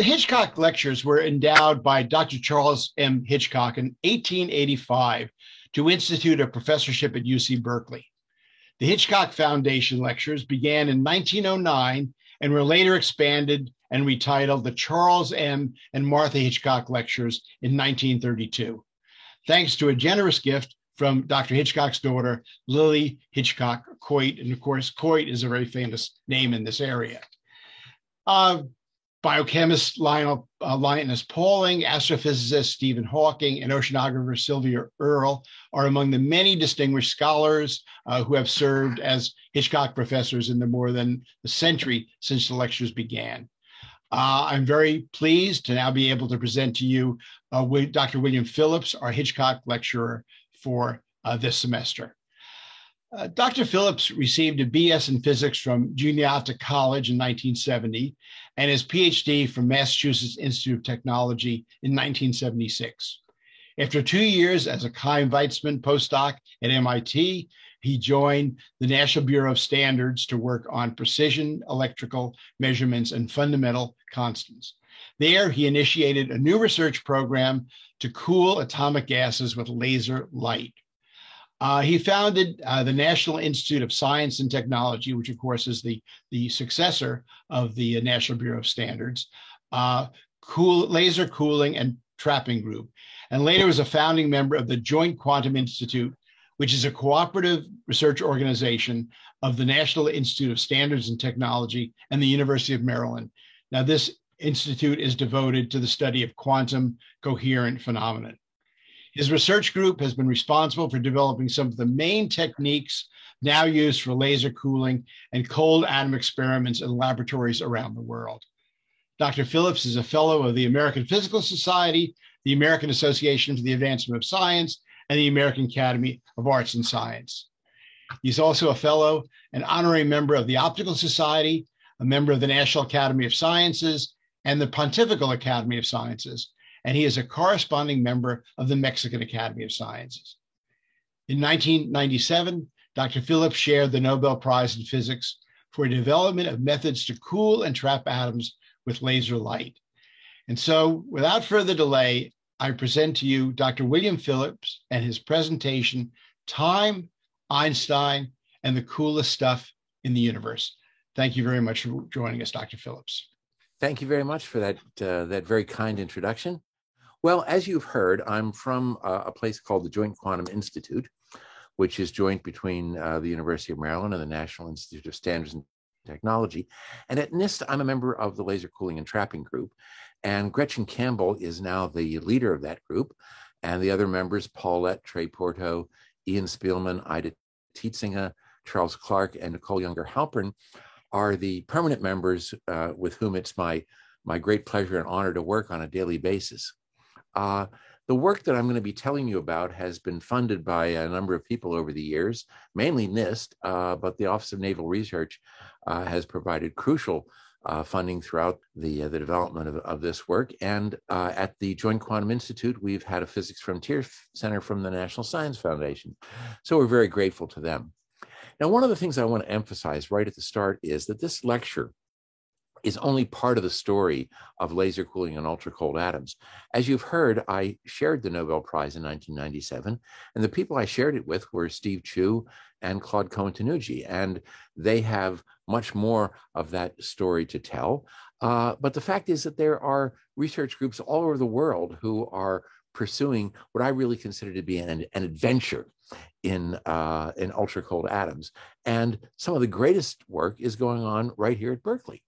The Hitchcock Lectures were endowed by Dr. Charles M. Hitchcock in 1885 to institute a professorship at UC Berkeley. The Hitchcock Foundation Lectures began in 1909 and were later expanded and retitled the Charles M. and Martha Hitchcock Lectures in 1932, thanks to a generous gift from Dr. Hitchcock's daughter, Lily Hitchcock Coit. And of course, Coit is a very famous name in this area. Uh, biochemist Lionel, uh, Pauling, astrophysicist Stephen Hawking, and oceanographer Sylvia Earle are among the many distinguished scholars uh, who have served as Hitchcock professors in the more than a century since the lectures began. Uh, I'm very pleased to now be able to present to you uh, Dr. William Phillips, our Hitchcock lecturer for uh, this semester. Uh, Dr. Phillips received a BS in physics from Juniata College in 1970 and his PhD from Massachusetts Institute of Technology in 1976. After two years as a Chaim Weizmann postdoc at MIT, he joined the National Bureau of Standards to work on precision electrical measurements and fundamental constants. There, he initiated a new research program to cool atomic gases with laser light. Uh, he founded uh, the National Institute of Science and Technology, which, of course, is the, the successor of the National Bureau of Standards, uh, cool, Laser Cooling and Trapping Group, and later was a founding member of the Joint Quantum Institute, which is a cooperative research organization of the National Institute of Standards and Technology and the University of Maryland. Now, this institute is devoted to the study of quantum coherent phenomena. His research group has been responsible for developing some of the main techniques now used for laser cooling and cold atom experiments in laboratories around the world. Dr. Phillips is a fellow of the American Physical Society, the American Association for the Advancement of Science, and the American Academy of Arts and Science. He's also a fellow and honorary member of the Optical Society, a member of the National Academy of Sciences, and the Pontifical Academy of Sciences, and he is a corresponding member of the Mexican Academy of Sciences. In 1997, Dr. Phillips shared the Nobel Prize in Physics for development of methods to cool and trap atoms with laser light. And so, without further delay, I present to you Dr. William Phillips and his presentation Time, Einstein, and the Coolest Stuff in the Universe. Thank you very much for joining us, Dr. Phillips. Thank you very much for that, uh, that very kind introduction. Well, as you've heard, I'm from uh, a place called the Joint Quantum Institute, which is joint between uh, the University of Maryland and the National Institute of Standards and Technology. And at NIST, I'm a member of the Laser Cooling and Trapping Group. And Gretchen Campbell is now the leader of that group. And the other members, Paul Lett, Trey Porto, Ian Spielman, Eite Tiesinga, Charles Clark, and Nicole Yunger Halpern, are the permanent members uh, with whom it's my, my great pleasure and honor to work on a daily basis. Uh, the work that I'm going to be telling you about has been funded by a number of people over the years, mainly NIST, uh, but the Office of Naval Research uh, has provided crucial uh, funding throughout the, uh, the development of, of, this work. And uh, at the Joint Quantum Institute, we've had a Physics Frontier Center from the National Science Foundation. So we're very grateful to them. Now, one of the things I want to emphasize right at the start is that this lecture is only part of the story of laser cooling and ultra cold atoms. As you've heard, I shared the Nobel Prize in 1997, and the people I shared it with were Steve Chu and Claude Cohen-Tannoudji, and they have much more of that story to tell. Uh, but the fact is that there are research groups all over the world who are pursuing what I really consider to be an, an adventure in uh, in ultra cold atoms, and some of the greatest work is going on right here at Berkeley.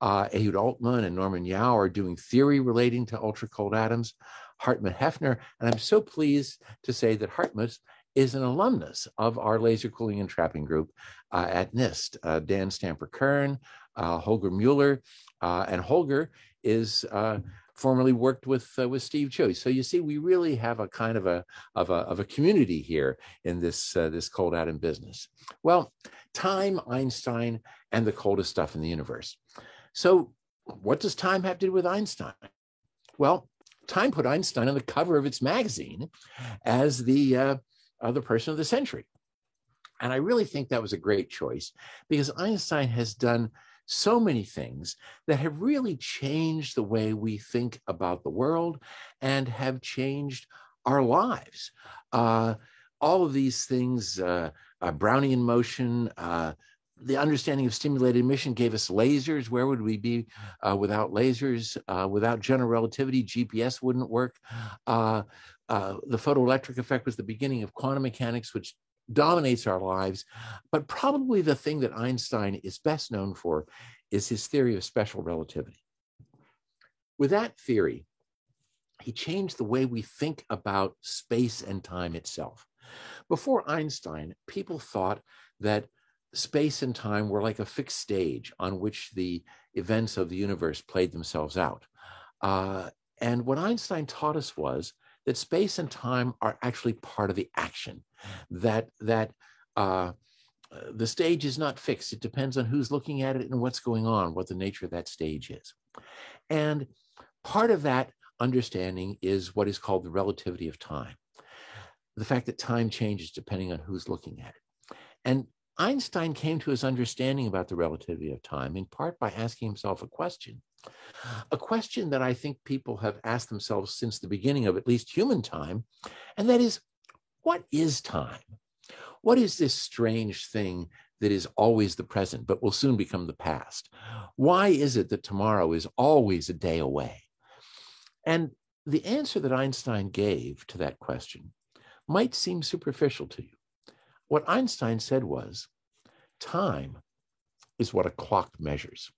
Uh, Ehud Altman and Norman Yao are doing theory relating to ultra cold atoms. Hartmut Häffner, and I'm so pleased to say that Hartmut is an alumnus of our laser cooling and trapping group uh, at NIST. Uh, Dan Stamper-Kurn, uh, Holger Mueller, uh, and Holger is uh, formerly worked with uh, with Steve Chu. So you see, we really have a kind of a of a of a community here in this this cold atom business. Well, time, Einstein, and the coldest stuff in the universe. So, what does Time have to do with Einstein? Well, Time put Einstein on the cover of its magazine as the uh, uh, the person of the century, and I really think that was a great choice because Einstein has done so many things that have really changed the way we think about the world and have changed our lives. Uh, all of these things, uh, uh, Brownian motion, uh, the understanding of stimulated emission gave us lasers. Where would we be uh, without lasers? Uh, without general relativity, GPS wouldn't work. The photoelectric effect was the beginning of quantum mechanics, which dominates our lives. But probably the thing that Einstein is best known for is his theory of special relativity. With that theory, he changed the way we think about space and time itself. Before Einstein, people thought that space and time were like a fixed stage on which the events of the universe played themselves out. Uh, and what Einstein taught us was that space and time are actually part of the action, that, that uh, the stage is not fixed. It depends on who's looking at it and what's going on, what the nature of that stage is. And part of that understanding is what is called the relativity of time the fact that time changes depending on who's looking at it. And Einstein came to his understanding about the relativity of time in part by asking himself a question, a question that I think people have asked themselves since the beginning of at least human time, and that is, what is time? What is this strange thing that is always the present but will soon become the past? Why is it that tomorrow is always a day away? And the answer that Einstein gave to that question might seem superficial to you. What Einstein said was time is what a clock measures.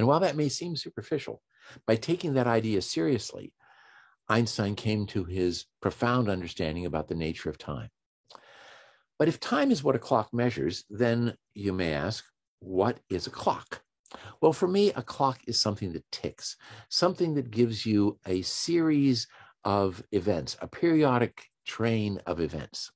And while that may seem superficial, by taking that idea seriously, Einstein came to his profound understanding about the nature of time. But if time is what a clock measures, then you may ask, what is a clock? Well, for me, a clock is something that ticks, something that gives you a series of events, a periodic train of events.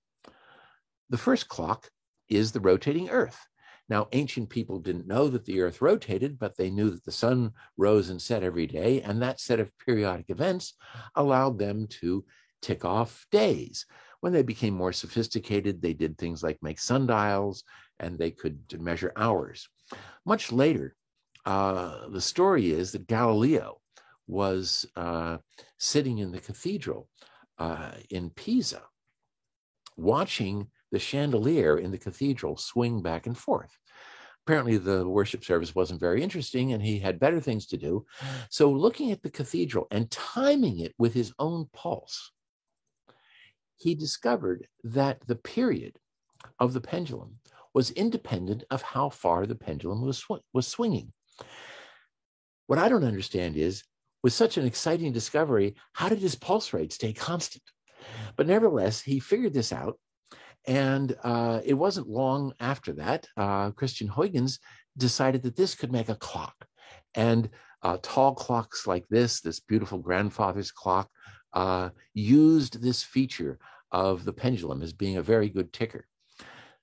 The first clock is the rotating Earth. Now, ancient people didn't know that the Earth rotated, but they knew that the sun rose and set every day, and that set of periodic events allowed them to tick off days. When they became more sophisticated, they did things like make sundials and they could measure hours. Much later, uh, the story is that Galileo was uh, sitting in the cathedral uh, in Pisa, watching the chandelier in the cathedral swing back and forth. Apparently, the worship service wasn't very interesting and he had better things to do. So, looking at the cathedral and timing it with his own pulse, he discovered that the period of the pendulum was independent of how far the pendulum was, sw- was swinging. What I don't understand is with such an exciting discovery, how did his pulse rate stay constant? But nevertheless, he figured this out. And uh, it wasn't long after that, uh, Christian Huygens decided that this could make a clock. And uh, tall clocks like this, this beautiful grandfather's clock, uh, used this feature of the pendulum as being a very good ticker.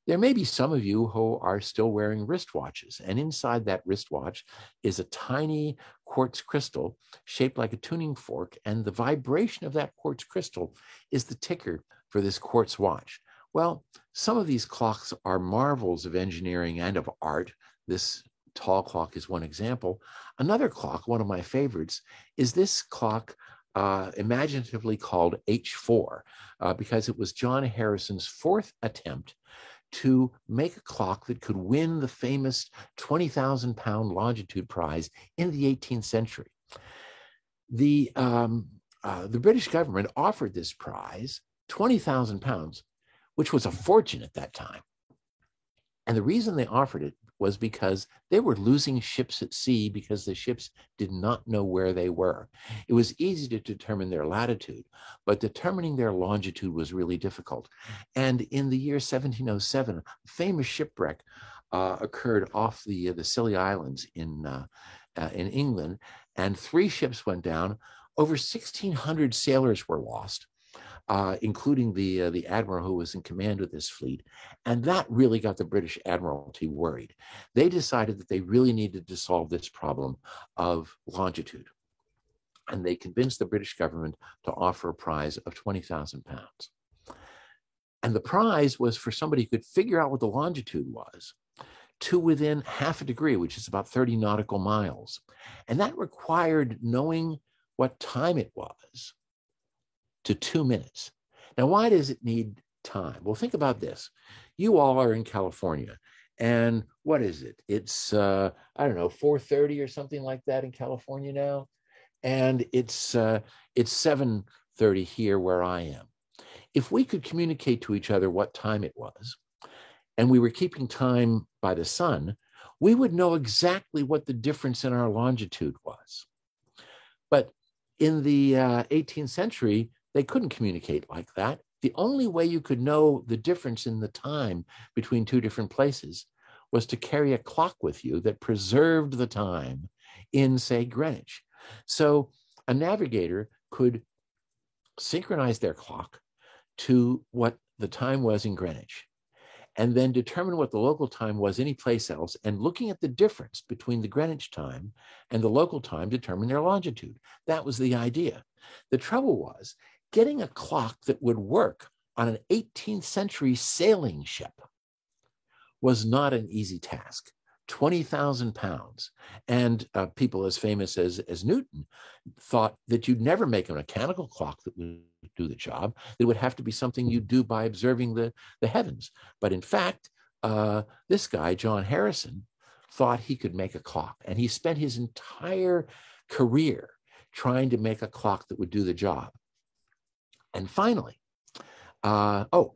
There may be some of you who are still wearing wristwatches, and inside that wristwatch is a tiny quartz crystal shaped like a tuning fork, and the vibration of that quartz crystal is the ticker for this quartz watch. Well, some of these clocks are marvels of engineering and of art. This tall clock is one example. Another clock, one of my favorites, is this clock uh, imaginatively called H4 uh, because it was John Harrison's fourth attempt to make a clock that could win the famous 20,000 pound longitude prize in the 18th century. The, um, uh, the British government offered this prize, 20,000 pounds, which was a fortune at that time. And the reason they offered it was because they were losing ships at sea because the ships did not know where they were. It was easy to determine their latitude, but determining their longitude was really difficult. And in the year 1707, a famous shipwreck uh, occurred off the, uh, the Scilly Islands in, uh, uh in England, and three ships went down. Over 1,600 sailors were lost uh, including the uh, the admiral who was in command of this fleet, and that really got the British Admiralty worried. They decided that they really needed to solve this problem of longitude, and they convinced the British government to offer a prize of twenty thousand pounds. And the prize was for somebody who could figure out what the longitude was to within half a degree, which is about 30 nautical miles. And that required knowing what time it was to two minutes. Now, why does it need time? Well, think about this. You all are in California, and what is it? It's uh, I don't know, 4:30 or something like that in California now, and it's uh, it's 7:30 here where I am. If we could communicate to each other what time it was, and we were keeping time by the sun, we would know exactly what the difference in our longitude was. But in the uh, 18th century, they couldn't communicate like that. The only way you could know the difference in the time between two different places was to carry a clock with you that preserved the time in, say, Greenwich. So a navigator could synchronize their clock to what the time was in Greenwich and then determine what the local time was anyplace else. And looking at the difference between the Greenwich time and the local time, determine their longitude. That was the idea. The trouble was getting a clock that would work on an 18th century sailing ship was not an easy task. 20,000 pounds. And uh, people as famous as, as Newton thought that you'd never make a mechanical clock that would do the job. It would have to be something you do by observing the, the heavens. But in fact, uh, this guy, John Harrison, thought he could make a clock. And he spent his entire career trying to make a clock that would do the job. And finally, uh, oh,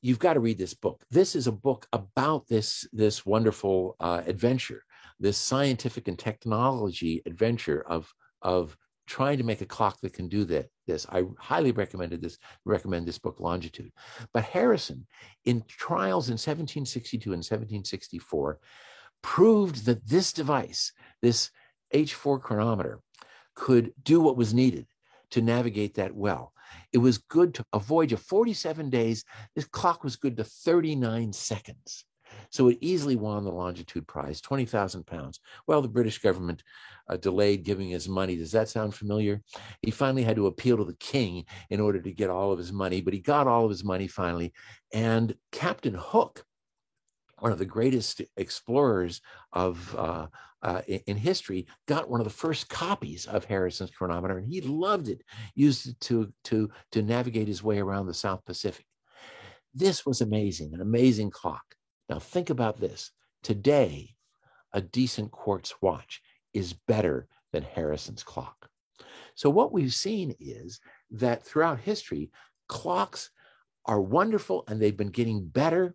you've got to read this book. This is a book about this, this wonderful uh, adventure, this scientific and technology adventure of, of trying to make a clock that can do that. This I highly recommended this. Recommend this book, Longitude. But Harrison, in trials in 1762 and 1764, proved that this device, this H4 chronometer, could do what was needed to navigate that well. It was good to a voyage of 47 days. This clock was good to 39 seconds. So it easily won the longitude prize, 20,000 pounds. Well, the British government uh, delayed giving his money. Does that sound familiar? He finally had to appeal to the king in order to get all of his money, but he got all of his money finally. And Captain Cook, one of the greatest explorers of uh, uh, in, in, history, got one of the first copies of Harrison's chronometer, and he loved it. Used it to to to navigate his way around the South Pacific. This was amazing, an amazing clock. Now think about this. Today, a decent quartz watch is better than Harrison's clock. So what we've seen is that throughout history, clocks are wonderful and they've been getting better,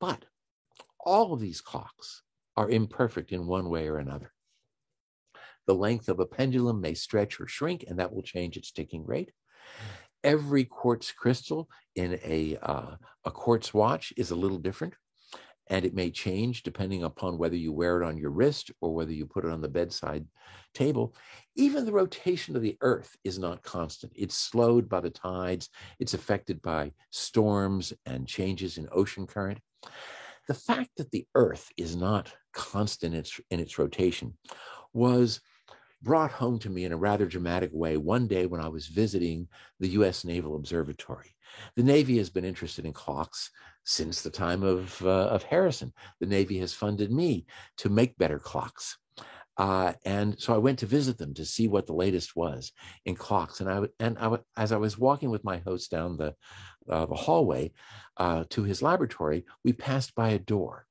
but all of these clocks are imperfect in one way or another. The length of a pendulum may stretch or shrink, and that will change its ticking rate. Every quartz crystal in a, uh, a quartz watch is a little different, and it may change depending upon whether you wear it on your wrist or whether you put it on the bedside table. Even the rotation of the earth is not constant. It's slowed by the tides, it's affected by storms and changes in ocean current. The fact that the Earth is not constant in its, in its rotation was brought home to me in a rather dramatic way one day when I was visiting the US Naval Observatory. The Navy has been interested in clocks since the time of, uh, of Harrison. The Navy has funded me to make better clocks. Uh, and so I went to visit them to see what the latest was in clocks. And I and I as I was walking with my host down the uh, the hallway uh, to his laboratory, we passed by a door,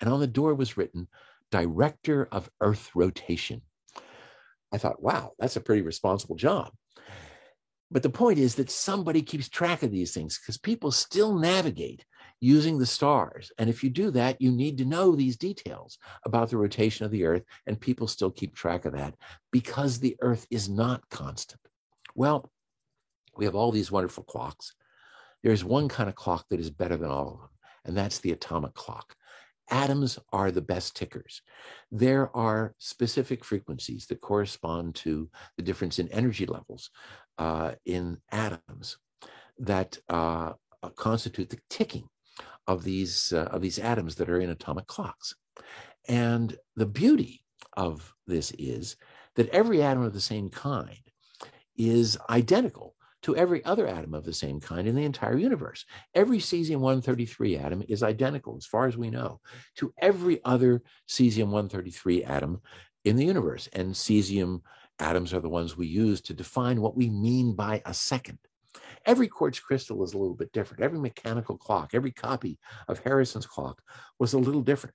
and on the door was written "Director of Earth Rotation." I thought, wow, that's a pretty responsible job. But the point is that somebody keeps track of these things because people still navigate using the stars. And if you do that, you need to know these details about the rotation of the Earth, and people still keep track of that because the Earth is not constant. Well, we have all these wonderful clocks. There's one kind of clock that is better than all of them, and that's the atomic clock. Atoms are the best tickers. There are specific frequencies that correspond to the difference in energy levels uh, in atoms that uh, constitute the ticking of these uh, of these atoms that are in atomic clocks. And the beauty of this is that every atom of the same kind is identical to every other atom of the same kind in the entire universe. Every cesium 133 atom is identical, as far as we know, to every other cesium 133 atom in the universe. And cesium atoms are the ones we use to define what we mean by a second. Every quartz crystal is a little bit different. Every mechanical clock, every copy of Harrison's clock was a little different.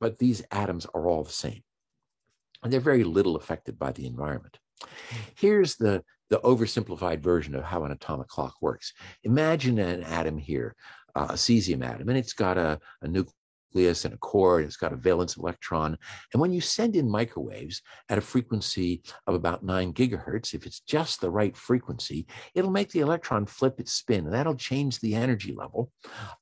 But these atoms are all the same. And they're very little affected by the environment. Here's the, the oversimplified version of how an atomic clock works. Imagine an atom here, uh, a cesium atom, and it's got a, a nucleus and a core, and it's got a valence electron. And when you send in microwaves at a frequency of about nine gigahertz, if it's just the right frequency, it'll make the electron flip its spin, and that'll change the energy level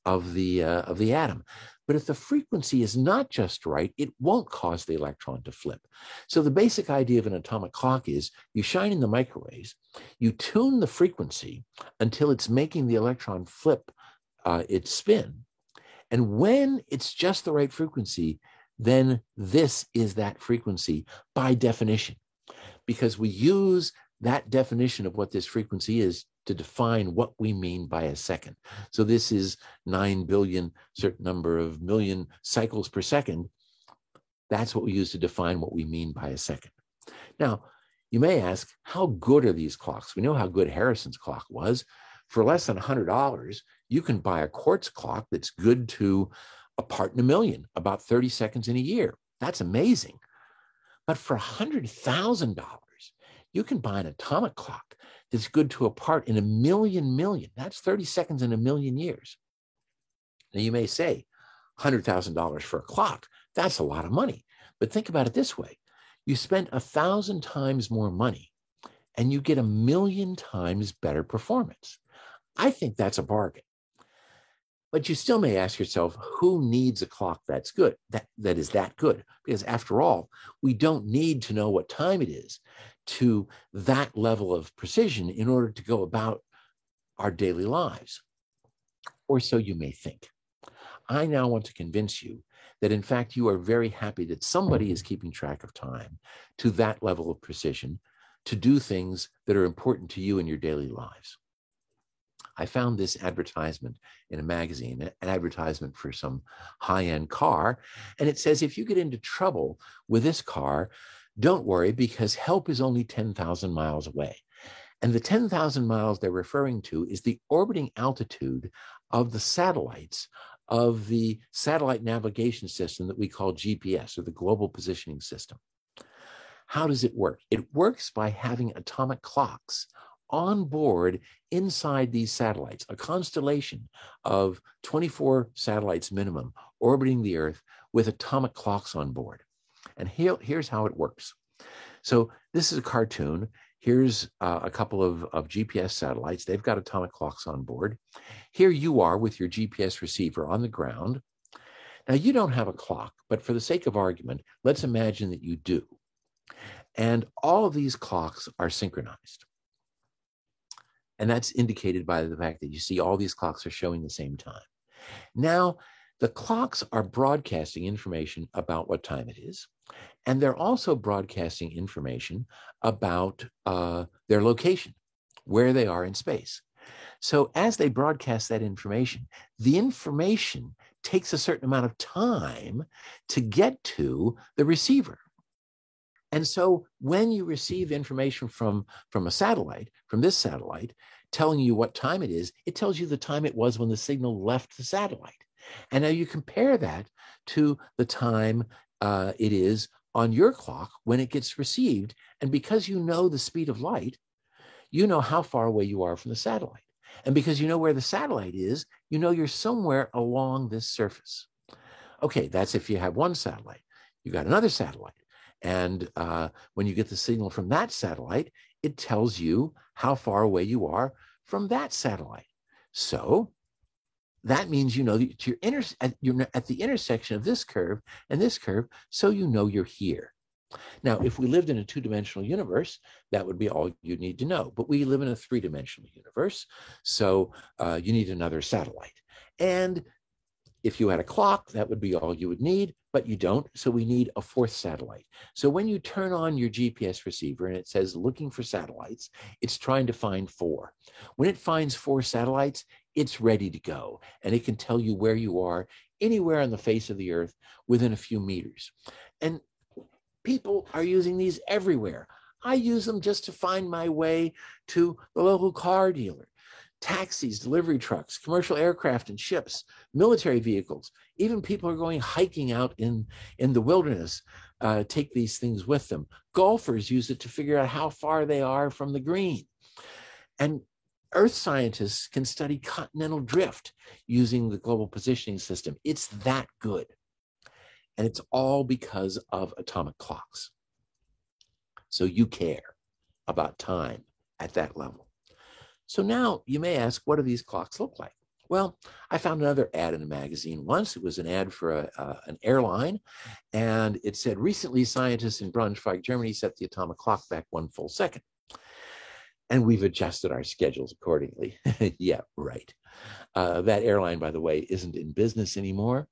of the uh, of the atom. But if the frequency is not just right, it won't cause the electron to flip. So the basic idea of an atomic clock is you shine in the microwaves, you tune the frequency until it's making the electron flip uh, its spin. And when it's just the right frequency, then this is that frequency by definition, because we use that definition of what this frequency is to define what we mean by a second. So this is 9 billion, certain number of million cycles per second. That's what we use to define what we mean by a second. Now, you may ask, how good are these clocks? We know how good Harrison's clock was. For less than $100, you can buy a quartz clock that's good to a part in a million, about 30 seconds in a year. That's amazing. But for $100,000, you can buy an atomic clock that's good to a part in a million million. That's 30 seconds in a million years. Now you may say, $100,000 for a clock, that's a lot of money. But think about it this way you spend a thousand times more money and you get a million times better performance. I think that's a bargain. But you still may ask yourself, who needs a clock that's good, that, that is that good? Because after all, we don't need to know what time it is to that level of precision in order to go about our daily lives. Or so you may think. I now want to convince you that, in fact, you are very happy that somebody is keeping track of time to that level of precision to do things that are important to you in your daily lives. I found this advertisement in a magazine, an advertisement for some high end car. And it says if you get into trouble with this car, don't worry because help is only 10,000 miles away. And the 10,000 miles they're referring to is the orbiting altitude of the satellites of the satellite navigation system that we call GPS or the Global Positioning System. How does it work? It works by having atomic clocks on board inside these satellites, a constellation of 24 satellites minimum orbiting the Earth with atomic clocks on board. And here, here's how it works. So this is a cartoon. Here's uh, a couple of, of GPS satellites. They've got atomic clocks on board. Here you are with your GPS receiver on the ground. Now, you don't have a clock, but for the sake of argument, let's imagine that you do. And all of these clocks are synchronized. And that's indicated by the fact that you see all these clocks are showing the same time. Now, the clocks are broadcasting information about what time it is, and they're also broadcasting information about uh, their location, where they are in space. So, as they broadcast that information, the information takes a certain amount of time to get to the receiver. And so when you receive information from, from a satellite, from this satellite, telling you what time it is, it tells you the time it was when the signal left the satellite. And now you compare that to the time uh, it is on your clock when it gets received. And because you know the speed of light, you know how far away you are from the satellite. And because you know where the satellite is, you know you're somewhere along this surface. Okay, that's if you have one satellite. You got another satellite. And uh, when you get the signal from that satellite, it tells you how far away you are from that satellite. So that means you know that you're, inter- at, you're at the intersection of this curve and this curve, so you know you're here. Now, if we lived in a two dimensional universe, that would be all you need to know. But we live in a three dimensional universe, so uh, you need another satellite. And If you had a clock, that would be all you would need, but you don't. So we need a fourth satellite. So when you turn on your GPS receiver and it says looking for satellites, it's trying to find four. When it finds four satellites, it's ready to go and it can tell you where you are anywhere on the face of the earth within a few meters. And people are using these everywhere. I use them just to find my way to the local car dealer taxis, delivery trucks, commercial aircraft and ships, military vehicles, even people are going hiking out in, in the wilderness, uh, take these things with them. Golfers use it to figure out how far they are from the green. And Earth scientists can study continental drift using the global positioning system. It's that good. And it's all because of atomic clocks. So you care about time at that level. So now you may ask, what do these clocks look like? Well, I found another ad in a magazine once. It was an ad for a, uh, an airline, and it said, recently scientists in Braunschweig, Germany set the atomic clock back one full second. And we've adjusted our schedules accordingly. yeah, right. Uh, that airline, by the way, isn't in business anymore.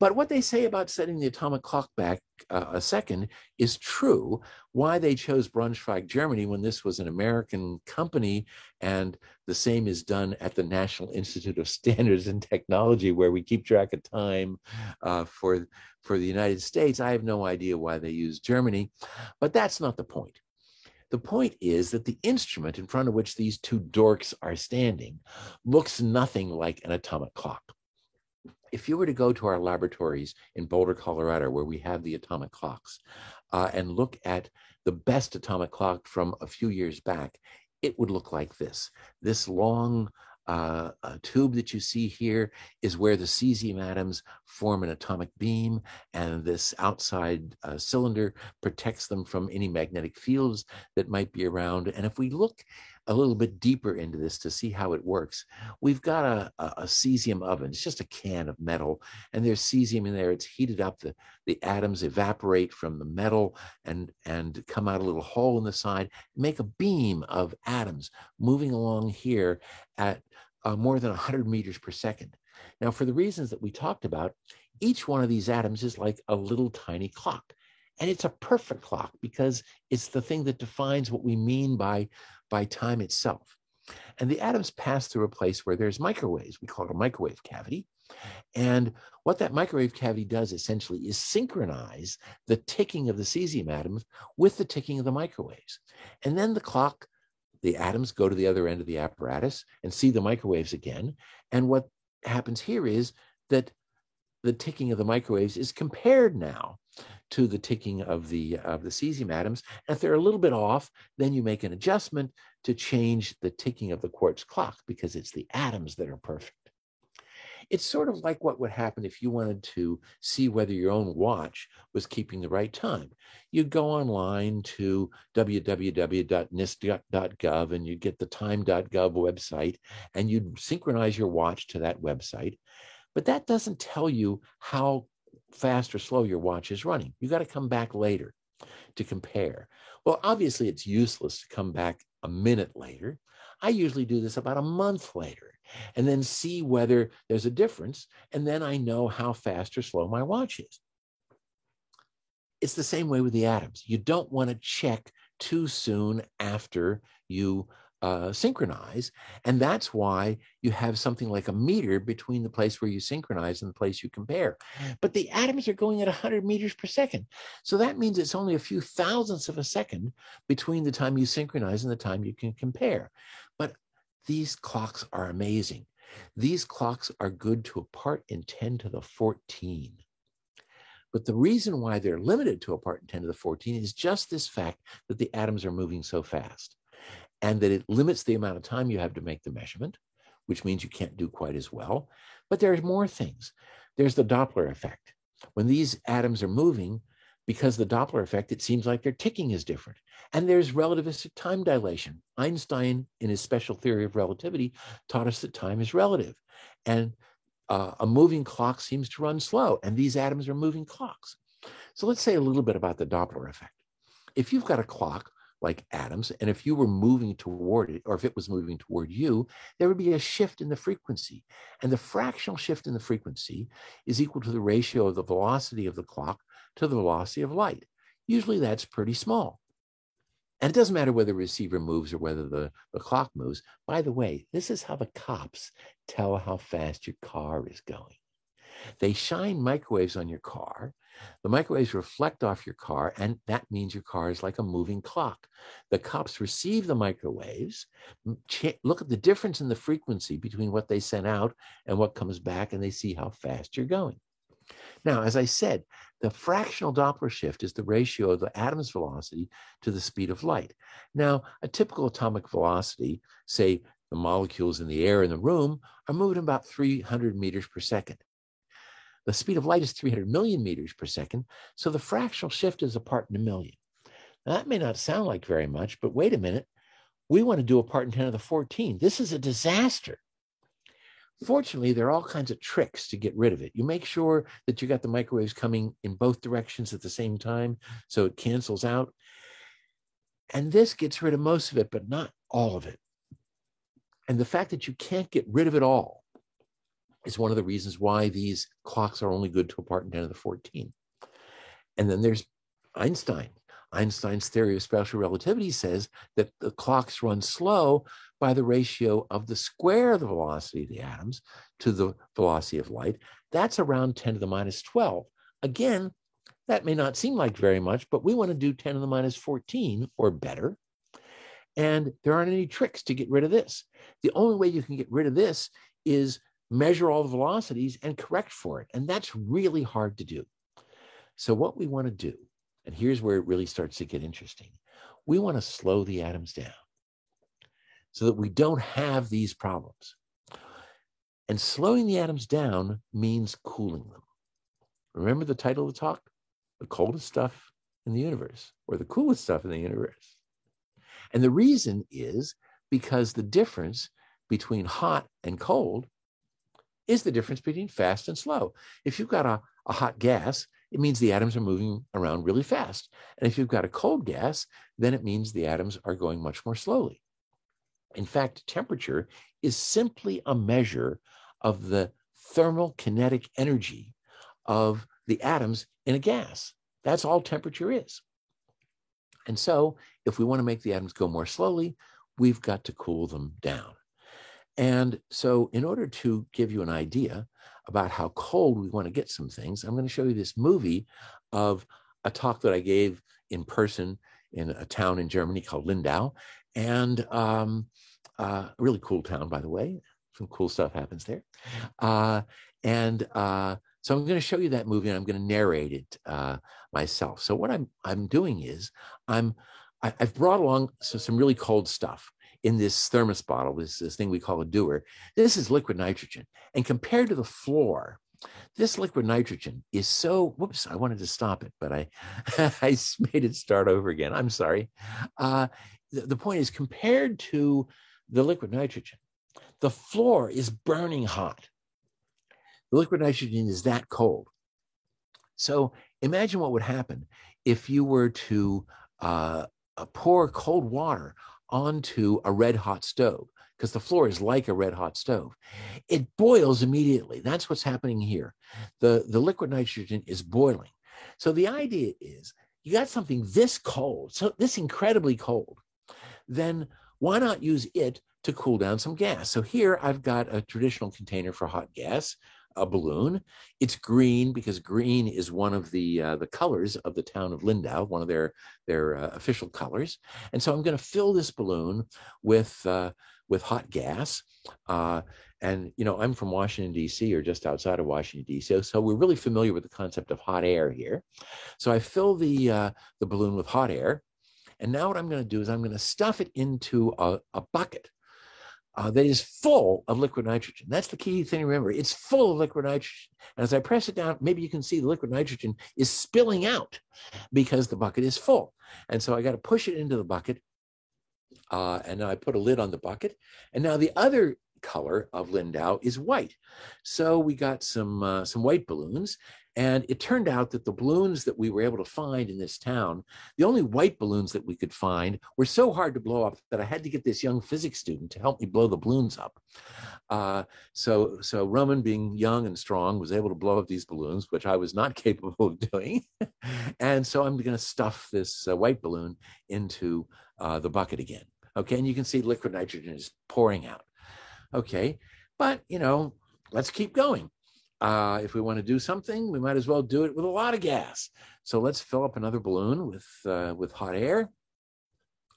But what they say about setting the atomic clock back uh, a second is true. Why they chose Braunschweig, Germany, when this was an American company, and the same is done at the National Institute of Standards and Technology, where we keep track of time uh, for for the United States. I have no idea why they use Germany, but that's not the point. The point is that the instrument in front of which these two dorks are standing looks nothing like an atomic clock. If you were to go to our laboratories in Boulder, Colorado, where we have the atomic clocks, uh, and look at the best atomic clock from a few years back, it would look like this. This long uh, a tube that you see here is where the cesium atoms form an atomic beam, and this outside uh, cylinder protects them from any magnetic fields that might be around. And if we look a little bit deeper into this to see how it works, we've got a, a, a cesium oven. It's just a can of metal, and there's cesium in there. It's heated up. The, the atoms evaporate from the metal and, and come out a little hole in the side, make a beam of atoms moving along here at uh, more than 100 meters per second. Now, for the reasons that we talked about, each one of these atoms is like a little tiny clock. And it's a perfect clock because it's the thing that defines what we mean by, by time itself. And the atoms pass through a place where there's microwaves. We call it a microwave cavity. And what that microwave cavity does essentially is synchronize the ticking of the cesium atoms with the ticking of the microwaves. And then the clock the atoms go to the other end of the apparatus and see the microwaves again. And what happens here is that the ticking of the microwaves is compared now to the ticking of the of the cesium atoms. And if they're a little bit off, then you make an adjustment to change the ticking of the quartz clock because it's the atoms that are perfect. It's sort of like what would happen if you wanted to see whether your own watch was keeping the right time. You'd go online to www.nist.gov and you'd get the time.gov website and you'd synchronize your watch to that website. But that doesn't tell you how fast or slow your watch is running. You got to come back later to compare. Well, obviously, it's useless to come back a minute later. I usually do this about a month later and then see whether there's a difference. And then I know how fast or slow my watch is. It's the same way with the atoms. You don't want to check too soon after you uh, synchronize. And that's why you have something like a meter between the place where you synchronize and the place you compare. But the atoms are going at 100 meters per second. So that means it's only a few thousandths of a second between the time you synchronize and the time you can compare. But these clocks are amazing. These clocks are good to a part in 10 to the 14. But the reason why they're limited to a part in 10 to the 14 is just this fact that the atoms are moving so fast and that it limits the amount of time you have to make the measurement, which means you can't do quite as well. But there's more things. There's the Doppler effect. When these atoms are moving, because the Doppler effect, it seems like their ticking is different. And there's relativistic time dilation. Einstein, in his special theory of relativity, taught us that time is relative. And uh, a moving clock seems to run slow, and these atoms are moving clocks. So let's say a little bit about the Doppler effect. If you've got a clock like atoms. And if you were moving toward it, or if it was moving toward you, there would be a shift in the frequency. And the fractional shift in the frequency is equal to the ratio of the velocity of the clock to the velocity of light. Usually that's pretty small. And it doesn't matter whether the receiver moves or whether the, the clock moves. By the way, this is how the cops tell how fast your car is going. They shine microwaves on your car. The microwaves reflect off your car, and that means your car is like a moving clock. The cops receive the microwaves, look at the difference in the frequency between what they sent out and what comes back, and they see how fast you're going. Now, as I said, the fractional Doppler shift is the ratio of the atom's velocity to the speed of light. Now, a typical atomic velocity, say the molecules in the air in the room, are moving about 300 meters per second. The speed of light is 300 million meters per second, so the fractional shift is a part in a million. Now, that may not sound like very much, but wait a minute. We want to do a part in 10 to the 14. This is a disaster. Fortunately, there are all kinds of tricks to get rid of it. You make sure that you got the microwaves coming in both directions at the same time so it cancels out. And this gets rid of most of it, but not all of it. And the fact that you can't get rid of it all is one of the reasons why these clocks are only good to a part in 10 to the 14. And then there's Einstein. Einstein's theory of special relativity says that the clocks run slow by the ratio of the square of the velocity of the atoms to the velocity of light. That's around 10 to the minus 12. Again, that may not seem like very much, but we want to do 10 to the minus 14 or better. And there aren't any tricks to get rid of this. The only way you can get rid of this is measure all the velocities and correct for it. And that's really hard to do. So, what we want to do, and here's where it really starts to get interesting we want to slow the atoms down so that we don't have these problems. And slowing the atoms down means cooling them. Remember the title of the talk? The coldest stuff in the universe, or the coolest stuff in the universe. And the reason is because the difference between hot and cold is the difference between fast and slow. If you've got a, a hot gas, it means the atoms are moving around really fast. And if you've got a cold gas, then it means the atoms are going much more slowly. In fact, temperature is simply a measure of the thermal kinetic energy of the atoms in a gas. That's all temperature is. And so, if we want to make the atoms go more slowly, we've got to cool them down. And so, in order to give you an idea about how cold we want to get some things, I'm going to show you this movie of a talk that I gave in person in a town in Germany called Lindau. And um, uh, a really cool town, by the way. Some cool stuff happens there. Uh, and uh, so I'm going to show you that movie and I'm going to narrate it uh, myself. So what I'm I'm doing is I'm I, have brought along some really cold stuff in this thermos bottle, this, this thing we call a dewar, this is liquid nitrogen. And compared to the floor, this liquid nitrogen is so whoops i wanted to stop it but i i made it start over again. I'm sorry. Uh, the, the point is compared to the liquid nitrogen the floor is burning hot. The liquid nitrogen is that cold. So imagine what would happen if you were to uh, pour cold water onto a red hot stove because the floor is like a red hot stove. It boils immediately. That's what's happening here. The, the liquid nitrogen is boiling. So the idea is you got something this cold, so this incredibly cold, then why not use it to cool down some gas? So here I've got a traditional container for hot gas a balloon. It's green because green is one of the uh, the colors of the town of Lindau, one of their their uh, official colors. And so I'm going to fill this balloon with uh, with hot gas. Uh, and you know, I'm from Washington D.C. or just outside of Washington D.C., so we're really familiar with the concept of hot air here. So I fill the uh, the balloon with hot air, and now what I'm going to do is I'm going to stuff it into a, a bucket uh, that is full of liquid nitrogen. That's the key thing to remember. It's full of liquid nitrogen. And as I press it down, maybe you can see the liquid nitrogen is spilling out because the bucket is full. And so I got to push it into the bucket. Uh, and now I put a lid on the bucket. And now the other color of Lindau is white. So we got some uh, some white balloons, and it turned out that the balloons that we were able to find in this town, the only white balloons that we could find, were so hard to blow up that I had to get this young physics student to help me blow the balloons up. Uh, so, so Roman, being young and strong, was able to blow up these balloons, which I was not capable of doing. and so I'm going to stuff this uh, white balloon into uh, the bucket again. Okay, and you can see liquid nitrogen is pouring out. Okay, but you know, let's keep going. Uh, if we want to do something, we might as well do it with a lot of gas. So let's fill up another balloon with uh, with hot air.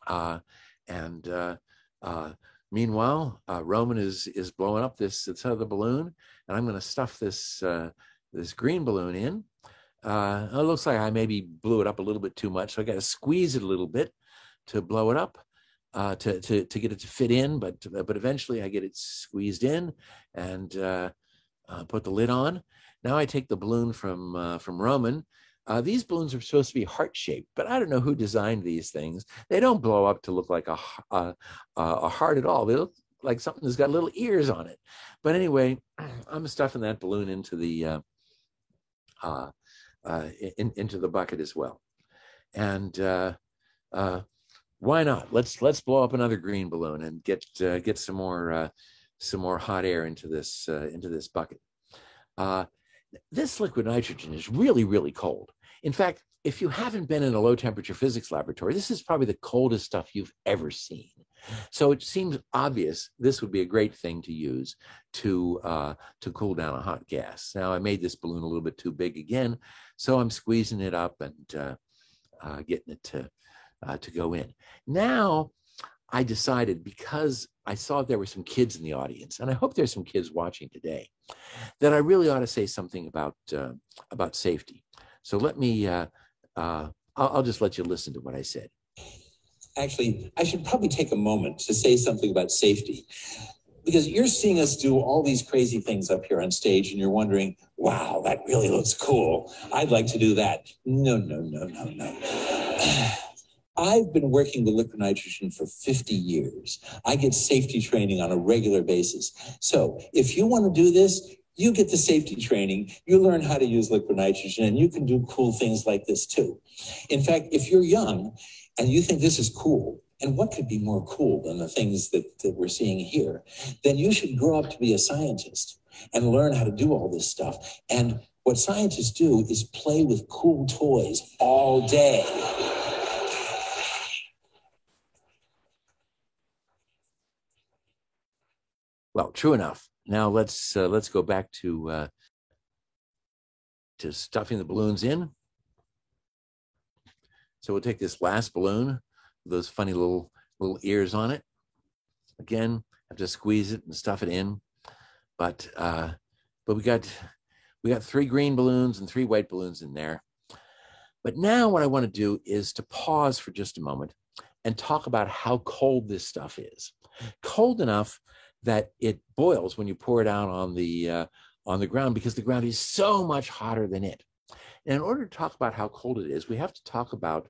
Uh, and uh, uh, meanwhile, uh, Roman is is blowing up this, this other balloon, and I'm going to stuff this this green balloon in. it looks like I maybe blew it up a little bit too much, so I got to squeeze it a little bit to blow it up. Uh, to, to, to get it to fit in, but but eventually I get it squeezed in, and uh, uh, put the lid on. Now I take the balloon from uh, from Roman. Uh, these balloons are supposed to be heart shaped, but I don't know who designed these things. They don't blow up to look like a, a, a heart at all. They look like something that's got little ears on it. But anyway, I'm stuffing that balloon into the uh, uh, uh, in, into the bucket as well. And why not? Let's let's blow up another green balloon and get get some more uh, some more hot air into this uh, into this bucket. Uh, this liquid nitrogen is really, really cold. In fact, if you haven't been in a low temperature physics laboratory, this is probably the coldest stuff you've ever seen. So it seems obvious this would be a great thing to use to uh, to cool down a hot gas. Now I made this balloon a little bit too big again, so I'm squeezing it up and uh, uh, getting it to uh, to go in. Now I decided because I saw there were some kids in the audience, and I hope there's some kids watching today, that I really ought to say something about uh, about safety. So let me. Uh, uh, I'll, I'll just let you listen to what I said. Actually, I should probably take a moment to say something about safety because you're seeing us do all these crazy things up here on stage and you're wondering, wow, that really looks cool. I'd like to do that. No, no, no, no, no. I've been working with liquid nitrogen for 50 years. I get safety training on a regular basis. So if you want to do this, you get the safety training, you learn how to use liquid nitrogen, and you can do cool things like this too. In fact, if you're young and you think this is cool, and what could be more cool than the things that, that we're seeing here, then you should grow up to be a scientist and learn how to do all this stuff. And what scientists do is play with cool toys all day. Well, true enough. Now let's uh, let's go back to uh, to stuffing the balloons in. So we'll take this last balloon, those funny little little ears on it. Again, have to squeeze it and stuff it in. But uh, but we got we got three green balloons and three white balloons in there. But now what I want to do is to pause for just a moment and talk about how cold this stuff is. Cold enough that it boils when you pour it out on the uh, on the ground because the ground is so much hotter than it. And in order to talk about how cold it is, we have to talk about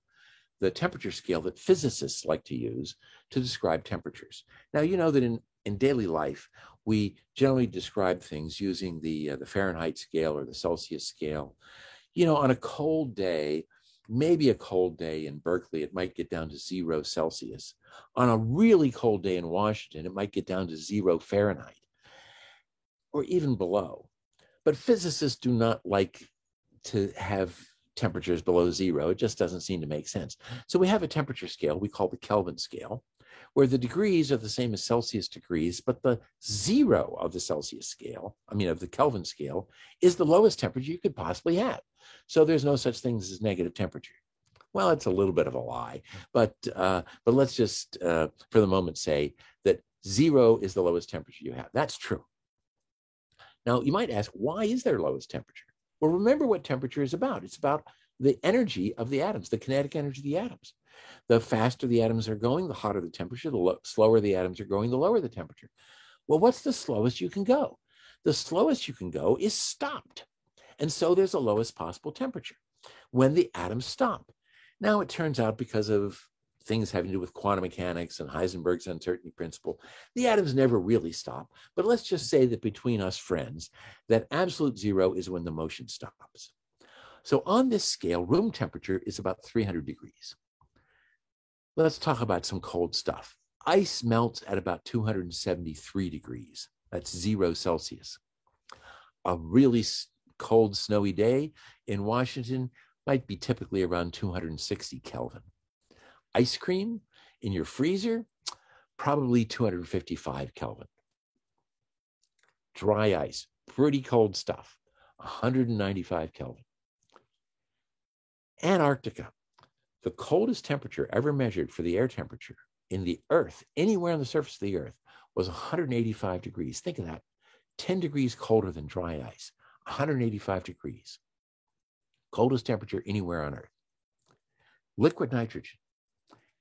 the temperature scale that physicists like to use to describe temperatures. Now, you know that in, in daily life, we generally describe things using the, uh, the Fahrenheit scale or the Celsius scale. You know, on a cold day, maybe a cold day in Berkeley, it might get down to zero Celsius. On a really cold day in Washington, it might get down to zero Fahrenheit or even below. But physicists do not like to have temperatures below zero. It just doesn't seem to make sense. So we have a temperature scale we call the Kelvin scale, where the degrees are the same as Celsius degrees, but the zero of the Celsius scale, I mean, of the Kelvin scale, is the lowest temperature you could possibly have. So there's no such things as negative temperature. Well, it's a little bit of a lie, but uh, but let's just uh, for the moment say that zero is the lowest temperature you have. That's true. Now you might ask, why is there lowest temperature? Well, remember what temperature is about. It's about the energy of the atoms, the kinetic energy of the atoms. The faster the atoms are going, the hotter the temperature. The lo- slower the atoms are going, the lower the temperature. Well, what's the slowest you can go? The slowest you can go is stopped. And so there's the lowest possible temperature when the atoms stop. Now, it turns out because of things having to do with quantum mechanics and Heisenberg's uncertainty principle, the atoms never really stop. But let's just say that between us friends, that absolute zero is when the motion stops. So on this scale, room temperature is about 300 degrees. Let's talk about some cold stuff. Ice melts at about 273 degrees. That's zero Celsius. A really cold, snowy day in Washington might be typically around 260 Kelvin. Ice cream in your freezer, probably 255 Kelvin. Dry ice, pretty cold stuff, 195 Kelvin. Antarctica, the coldest temperature ever measured for the air temperature in the earth, anywhere on the surface of the earth, was 185 degrees. Think of that 10 degrees colder than dry ice, 185 degrees. Coldest temperature anywhere on earth. Liquid nitrogen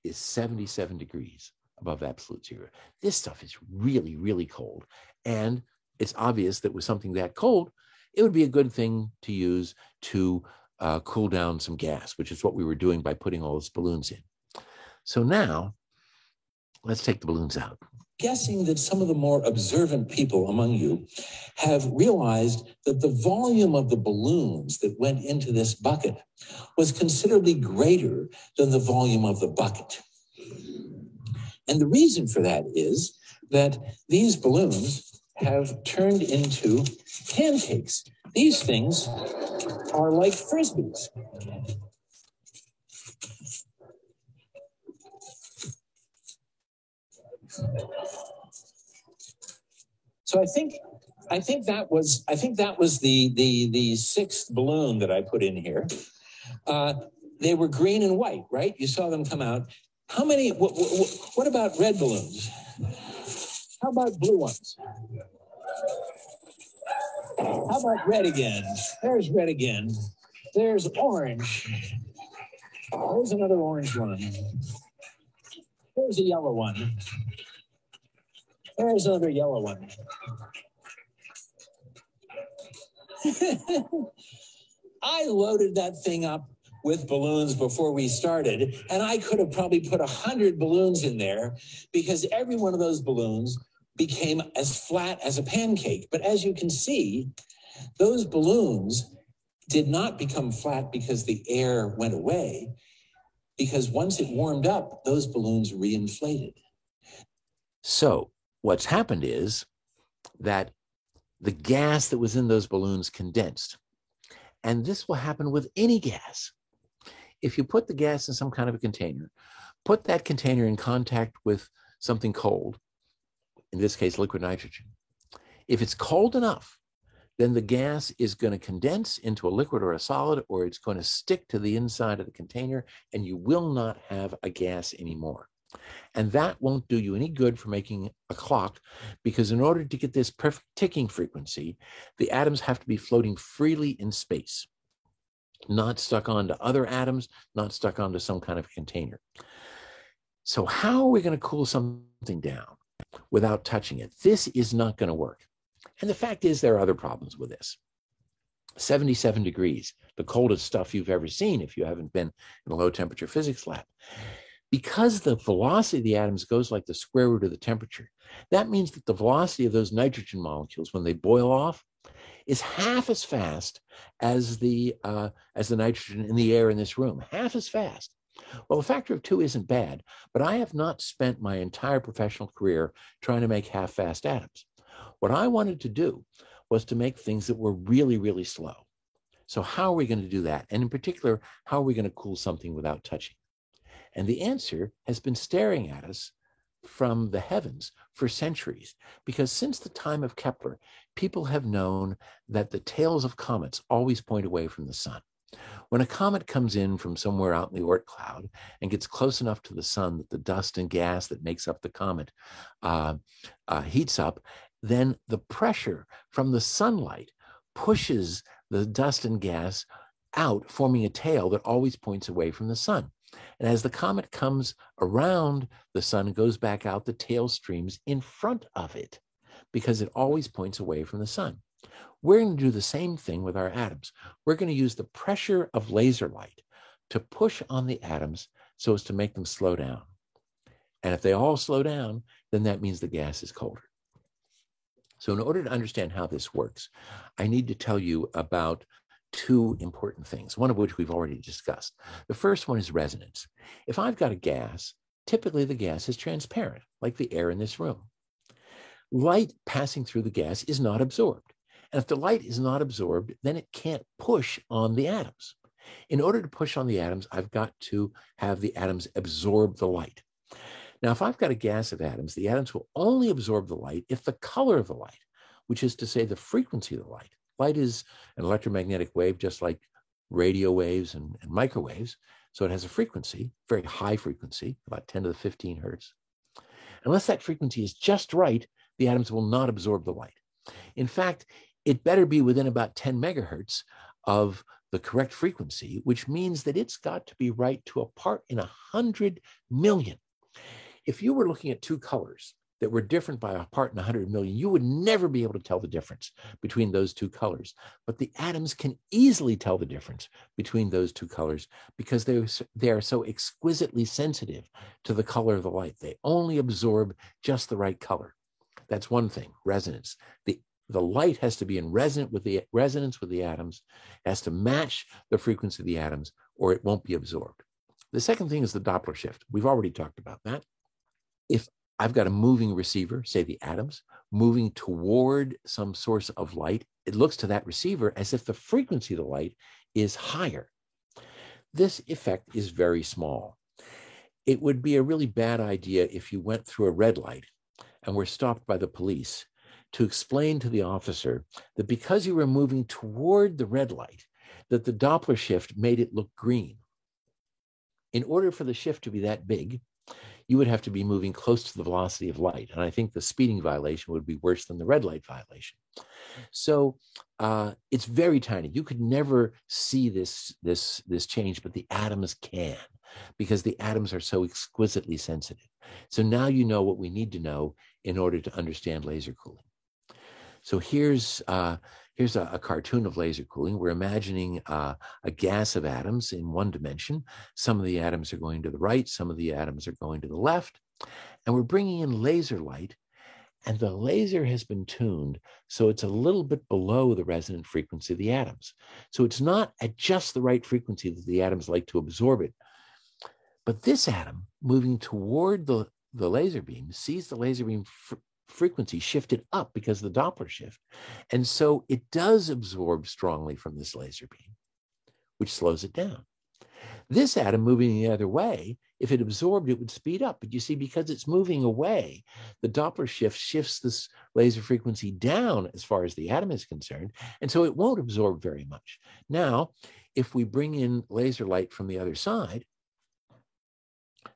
is 77 degrees above absolute zero. This stuff is really, really cold. And it's obvious that with something that cold, it would be a good thing to use to uh, cool down some gas, which is what we were doing by putting all those balloons in. So now, let's take the balloons out. Guessing that some of the more observant people among you have realized that the volume of the balloons that went into this bucket was considerably greater than the volume of the bucket. And the reason for that is that these balloons have turned into pancakes. These things are like frisbees. So I think I think that was I think that was the the the sixth balloon that I put in here. Uh, they were green and white, right? You saw them come out. How many? What, what, what about red balloons? How about blue ones? How about red again? There's red again. There's orange. There's another orange one. There's a yellow one. There's another yellow one. I loaded that thing up with balloons before we started, and I could have probably put a hundred balloons in there because every one of those balloons became as flat as a pancake. But as you can see, those balloons did not become flat because the air went away, because once it warmed up, those balloons reinflated. So, what's happened is that the gas that was in those balloons condensed. And this will happen with any gas. If you put the gas in some kind of a container, put that container in contact with something cold, in this case, liquid nitrogen. If it's cold enough, then the gas is going to condense into a liquid or a solid, or it's going to stick to the inside of the container, and you will not have a gas anymore. And that won't do you any good for making a clock because, in order to get this perfect ticking frequency, the atoms have to be floating freely in space, not stuck onto other atoms, not stuck onto some kind of container. So, how are we going to cool something down? without touching it. This is not going to work. And the fact is, there are other problems with this. 77 degrees, the coldest stuff you've ever seen if you haven't been in a low temperature physics lab. Because the velocity of the atoms goes like the square root of the temperature, that means that the velocity of those nitrogen molecules when they boil off is half as fast as the uh, as the nitrogen in the air in this room, half as fast. Well, a factor of two isn't bad, but I have not spent my entire professional career trying to make half fast atoms. What I wanted to do was to make things that were really, really slow. So, how are we going to do that? And in particular, how are we going to cool something without touching? And the answer has been staring at us from the heavens for centuries, because since the time of Kepler, people have known that the tails of comets always point away from the sun. When a comet comes in from somewhere out in the Oort cloud and gets close enough to the sun that the dust and gas that makes up the comet uh, uh, heats up, then the pressure from the sunlight pushes the dust and gas out, forming a tail that always points away from the sun. And as the comet comes around the sun goes back out, the tail streams in front of it because it always points away from the sun. We're going to do the same thing with our atoms. We're going to use the pressure of laser light to push on the atoms so as to make them slow down. And if they all slow down, then that means the gas is colder. So, in order to understand how this works, I need to tell you about two important things, one of which we've already discussed. The first one is resonance. If I've got a gas, typically the gas is transparent, like the air in this room. Light passing through the gas is not absorbed. And if the light is not absorbed, then it can't push on the atoms. In order to push on the atoms, I've got to have the atoms absorb the light. Now, if I've got a gas of atoms, the atoms will only absorb the light if the color of the light, which is to say the frequency of the light, light is an electromagnetic wave just like radio waves and, and microwaves. So it has a frequency, very high frequency, about 10 to the 15 hertz. Unless that frequency is just right, the atoms will not absorb the light. In fact, it better be within about 10 megahertz of the correct frequency, which means that it's got to be right to a part in a hundred million. If you were looking at two colors that were different by a part in a hundred million, you would never be able to tell the difference between those two colors. But the atoms can easily tell the difference between those two colors because they, they are so exquisitely sensitive to the color of the light. They only absorb just the right color. That's one thing, resonance. The the light has to be in resonant with the resonance with the atoms, has to match the frequency of the atoms, or it won't be absorbed. The second thing is the Doppler shift. We've already talked about that. If I've got a moving receiver, say the atoms, moving toward some source of light, it looks to that receiver as if the frequency of the light is higher. This effect is very small. It would be a really bad idea if you went through a red light and were stopped by the police to explain to the officer that because you were moving toward the red light, that the Doppler shift made it look green. In order for the shift to be that big, you would have to be moving close to the velocity of light. And I think the speeding violation would be worse than the red light violation. So uh, it's very tiny. You could never see this, this, this change, but the atoms can because the atoms are so exquisitely sensitive. So now you know what we need to know in order to understand laser cooling. So here's uh, here's a, a, cartoon of laser cooling. We're imagining uh, a gas of atoms in one dimension. Some of the atoms are going to the right, some of the atoms are going to the left, and we're bringing in laser light. And the laser has been tuned so it's a little bit below the resonant frequency of the atoms. So it's not at just the right frequency that the atoms like to absorb it. But this atom moving toward the, the laser beam sees the laser beam frequency shifted up because of the Doppler shift. And so it does absorb strongly from this laser beam, which slows it down. This atom moving the other way, if it absorbed, it would speed up. But you see, because it's moving away, the Doppler shift shifts this laser frequency down as far as the atom is concerned. And so it won't absorb very much. Now, if we bring in laser light from the other side,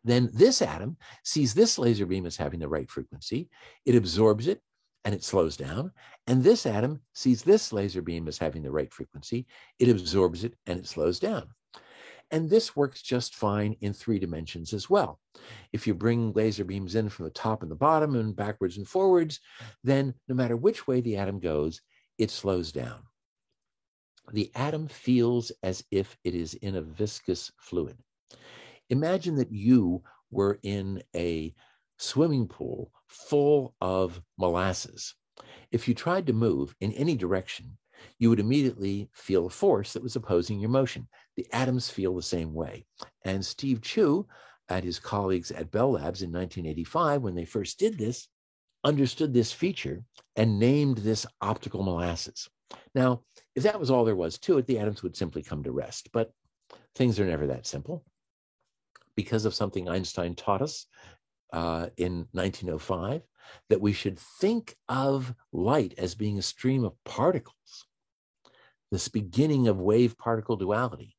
then this atom sees this laser beam as having the right frequency. It absorbs it and it slows down. And this atom sees this laser beam as having the right frequency. It absorbs it and it slows down. And this works just fine in three dimensions as well. If you bring laser beams in from the top and the bottom and backwards and forwards, then no matter which way the atom goes, it slows down. The atom feels as if it is in a viscous fluid. Imagine that you were in a swimming pool full of molasses. If you tried to move in any direction, you would immediately feel a force that was opposing your motion. The atoms feel the same way. And Steve Chu and his colleagues at Bell Labs in 1985, when they first did this, understood this feature and named this optical molasses. Now, if that was all there was to it, the atoms would simply come to rest. But things are never that simple because of something Einstein taught us uh, in 1905 that we should think of light as being a stream of particles, this beginning of wave particle duality.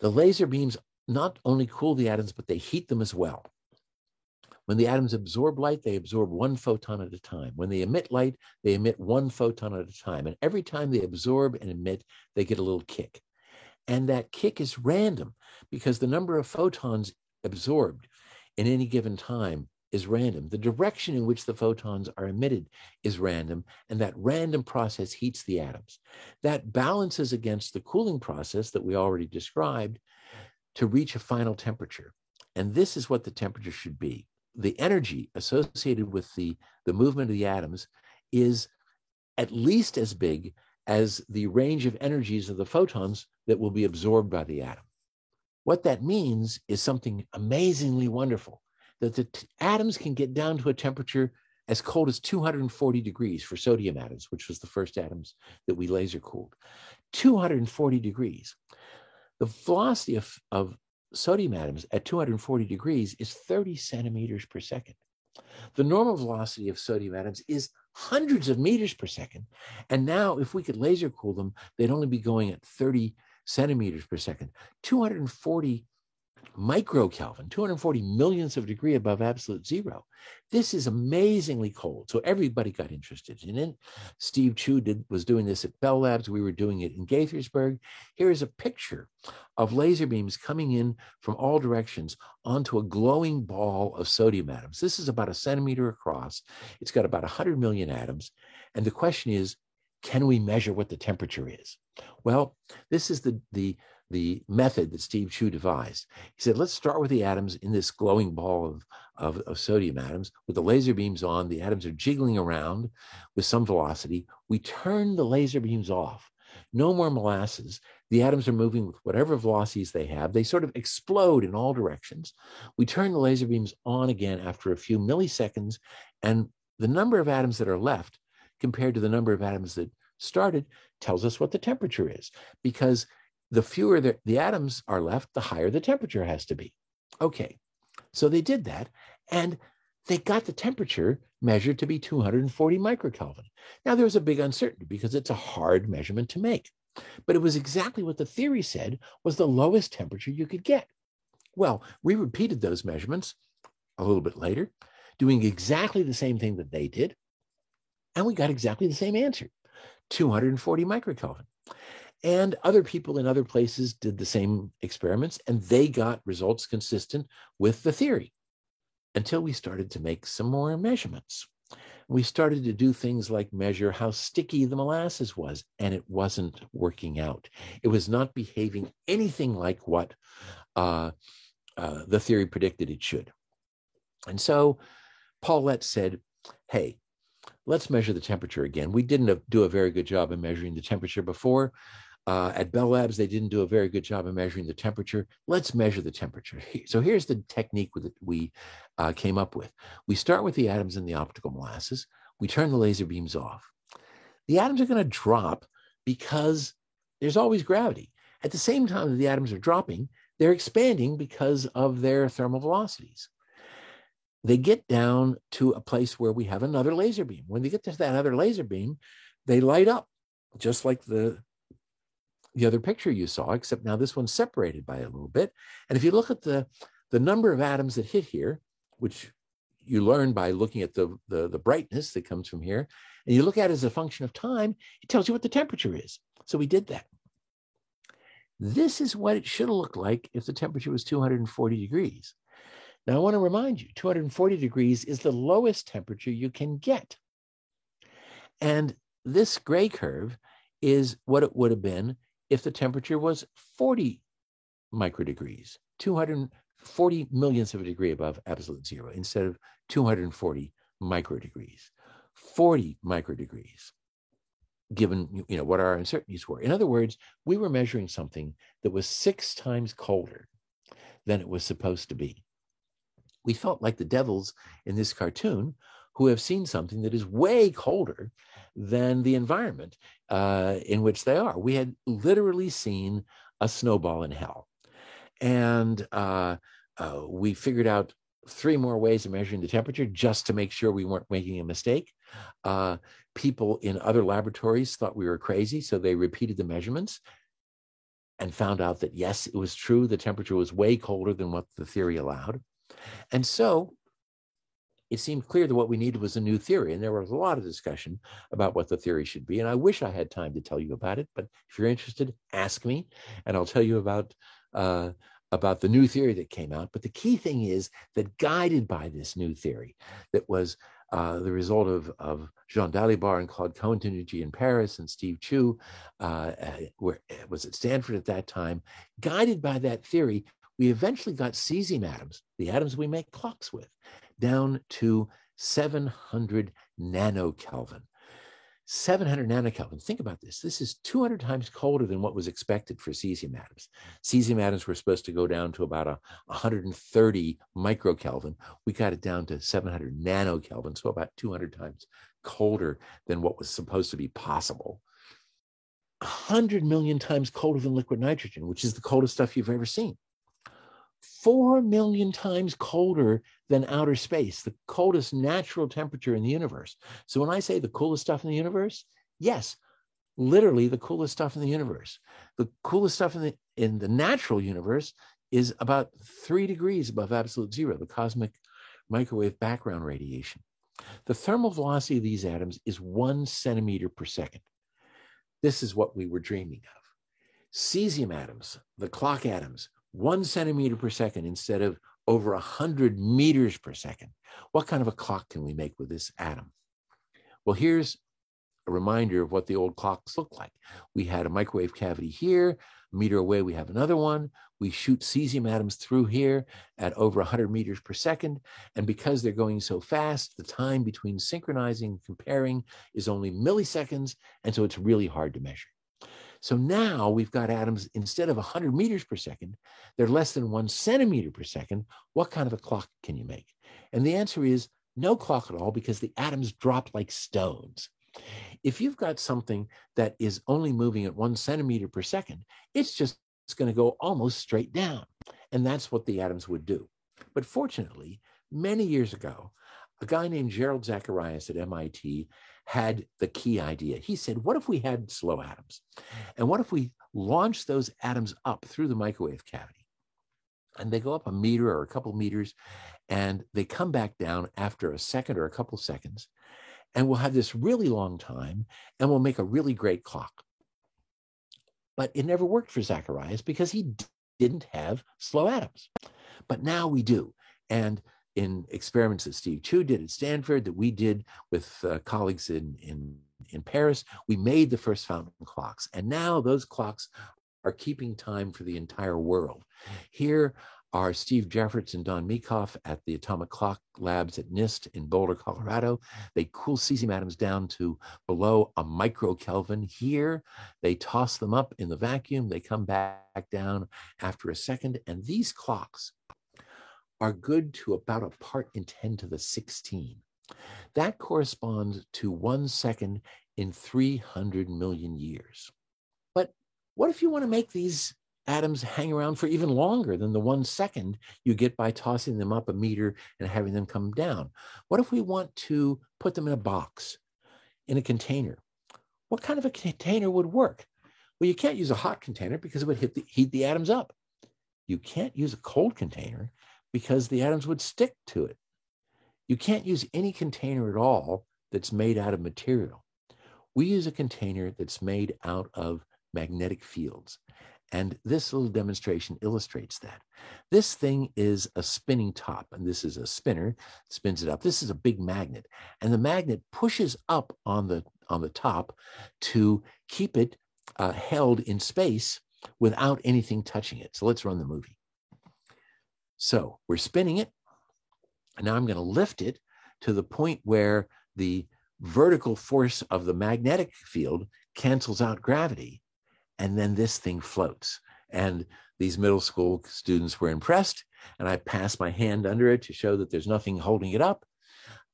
The laser beams not only cool the atoms, but they heat them as well. When the atoms absorb light, they absorb one photon at a time. When they emit light, they emit one photon at a time. And every time they absorb and emit, they get a little kick. And that kick is random because the number of photons absorbed in any given time is random. The direction in which the photons are emitted is random, and that random process heats the atoms. That balances against the cooling process that we already described to reach a final temperature. And this is what the temperature should be. The energy associated with the, the movement of the atoms is at least as big as the range of energies of the photons that will be absorbed by the atom. What that means is something amazingly wonderful that the t- atoms can get down to a temperature as cold as 240 degrees for sodium atoms, which was the first atoms that we laser cooled. 240 degrees. The velocity of, of sodium atoms at 240 degrees is 30 centimeters per second. The normal velocity of sodium atoms is hundreds of meters per second. And now, if we could laser cool them, they'd only be going at 30 centimeters per second. 240 microkelvin, 240 millionths of a degree above absolute zero. This is amazingly cold. So everybody got interested in it. Steve Chu did, was doing this at Bell Labs. We were doing it in Gaithersburg. Here is a picture of laser beams coming in from all directions onto a glowing ball of sodium atoms. This is about a centimeter across. It's got about 100 million atoms. And the question is, can we measure what the temperature is? Well, this is the, the the method that Steve Chu devised. He said, let's start with the atoms in this glowing ball of, of, of, sodium atoms with the laser beams on. The atoms are jiggling around with some velocity. We turn the laser beams off. No more molasses. The atoms are moving with whatever velocities they have. They sort of explode in all directions. We turn the laser beams on again after a few milliseconds, and the number of atoms that are left compared to the number of atoms that started tells us what the temperature is because the fewer the, the atoms are left, the higher the temperature has to be. Okay, so they did that, and they got the temperature measured to be 240 microkelvin. Now, there was a big uncertainty because it's a hard measurement to make, but it was exactly what the theory said was the lowest temperature you could get. Well, we repeated those measurements a little bit later, doing exactly the same thing that they did, and we got exactly the same answer 240 microkelvin. And other people in other places did the same experiments and they got results consistent with the theory until we started to make some more measurements. We started to do things like measure how sticky the molasses was, and it wasn't working out. It was not behaving anything like what uh, uh, the theory predicted it should. And so Paul Lett said, Hey, let's measure the temperature again. We didn't do a very good job of measuring the temperature before. Uh, at Bell Labs, they didn't do a very good job of measuring the temperature. Let's measure the temperature. So here's the technique that we uh, came up with. We start with the atoms in the optical molasses. We turn the laser beams off. The atoms are going to drop because there's always gravity. At the same time that the atoms are dropping, they're expanding because of their thermal velocities. They get down to a place where we have another laser beam. When they get to that other laser beam, they light up just like the the other picture you saw, except now this one's separated by a little bit. And if you look at the, the number of atoms that hit here, which you learn by looking at the, the, the brightness that comes from here, and you look at it as a function of time, it tells you what the temperature is. So we did that. This is what it should have looked like if the temperature was 240 degrees. Now, I want to remind you 240 degrees is the lowest temperature you can get. And this gray curve is what it would have been if the temperature was 40 microdegrees, 240 millionths of a degree above absolute zero instead of 240 microdegrees, 40 microdegrees, given you know what our uncertainties were. In other words, we were measuring something that was six times colder than it was supposed to be. We felt like the devils in this cartoon who have seen something that is way colder than the environment uh, in which they are. We had literally seen a snowball in hell. And uh, uh, we figured out three more ways of measuring the temperature just to make sure we weren't making a mistake. Uh, people in other laboratories thought we were crazy, so they repeated the measurements and found out that yes, it was true. The temperature was way colder than what the theory allowed. And so it seemed clear that what we needed was a new theory. And there was a lot of discussion about what the theory should be. And I wish I had time to tell you about it, but if you're interested, ask me, and I'll tell you about. Uh, about the new theory that came out. But the key thing is that guided by this new theory that was uh, the result of, of Jean Dalibard and Claude Cohen-Tannoudji in Paris and Steve Chu, uh, where was at Stanford at that time. Guided by that theory, we eventually got cesium atoms, the atoms we make clocks with, down to 700 nanokelvin. 700 nanokelvin. Think about this. This is 200 times colder than what was expected for cesium atoms. Cesium atoms were supposed to go down to about a 130 microkelvin. We got it down to 700 nanokelvin, so about 200 times colder than what was supposed to be possible. 100 million times colder than liquid nitrogen, which is the coldest stuff you've ever seen. 4 million times colder than outer space, the coldest natural temperature in the universe. So when I say the coolest stuff in the universe, yes, literally the coolest stuff in the universe. The coolest stuff in the in the natural universe is about 3 degrees above absolute zero, the cosmic microwave background radiation. The thermal velocity of these atoms is 1 centimeter per second. This is what we were dreaming of. Cesium atoms, the clock atoms, one centimeter per second instead of over 100 meters per second. What kind of a clock can we make with this atom? Well, here's a reminder of what the old clocks look like. We had a microwave cavity here, a meter away, we have another one. We shoot cesium atoms through here at over 100 meters per second. And because they're going so fast, the time between synchronizing and comparing is only milliseconds. And so it's really hard to measure. So now we've got atoms, instead of 100 meters per second, they're less than one centimeter per second. What kind of a clock can you make? And the answer is no clock at all because the atoms drop like stones. If you've got something that is only moving at one centimeter per second, it's just going to go almost straight down. And that's what the atoms would do. But fortunately, many years ago, a guy named Jerrold Zacharias at MIT had the key idea. He said, What if we had slow atoms? And what if we launch those atoms up through the microwave cavity? And they go up a meter or a couple meters, and they come back down after a second or a couple seconds. And we'll have this really long time, and we'll make a really great clock. But it never worked for Zacharias because he didn't have slow atoms. But now we do. And in experiments that Steve Chu did at Stanford, that we did with uh, colleagues in, in, in Paris, we made the first fountain clocks. And now those clocks are keeping time for the entire world. Here are Steve Jefferts and Don Meekhof at the Atomic Clock Labs at NIST in Boulder, Colorado. They cool cesium atoms down to below a microkelvin. Here, they toss them up in the vacuum. They come back down after a second. And these clocks are good to about a part in 10 to the 16. That corresponds to one second in 300 million years. But what if you want to make these atoms hang around for even longer than the one second you get by tossing them up a meter and having them come down? What if we want to put them in a box, in a container? What kind of a container would work? Well, you can't use a hot container because it would the, heat the atoms up. You can't use a cold container because the atoms would stick to it. You can't use any container at all that's made out of material. We use a container that's made out of magnetic fields. And this little demonstration illustrates that. This thing is a spinning top, and this is a spinner, spins it up. This is a big magnet, and the magnet pushes up on the on the top to keep it uh, held in space without anything touching it. So let's run the movie. So we're spinning it. And now I'm going to lift it to the point where the vertical force of the magnetic field cancels out gravity. And then this thing floats. And these middle school students were impressed. And I passed my hand under it to show that there's nothing holding it up.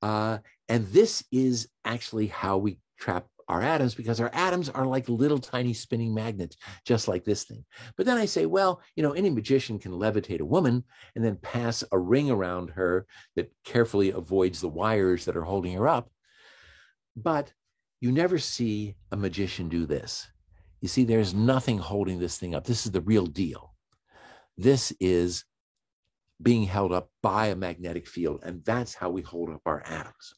Uh, and this is actually how we trap our atoms because our atoms are like little tiny spinning magnets, just like this thing. But then I say, well, you know, any magician can levitate a woman and then pass a ring around her that carefully avoids the wires that are holding her up. But you never see a magician do this. You see, there's nothing holding this thing up. This is the real deal. This is being held up by a magnetic field, and that's how we hold up our atoms.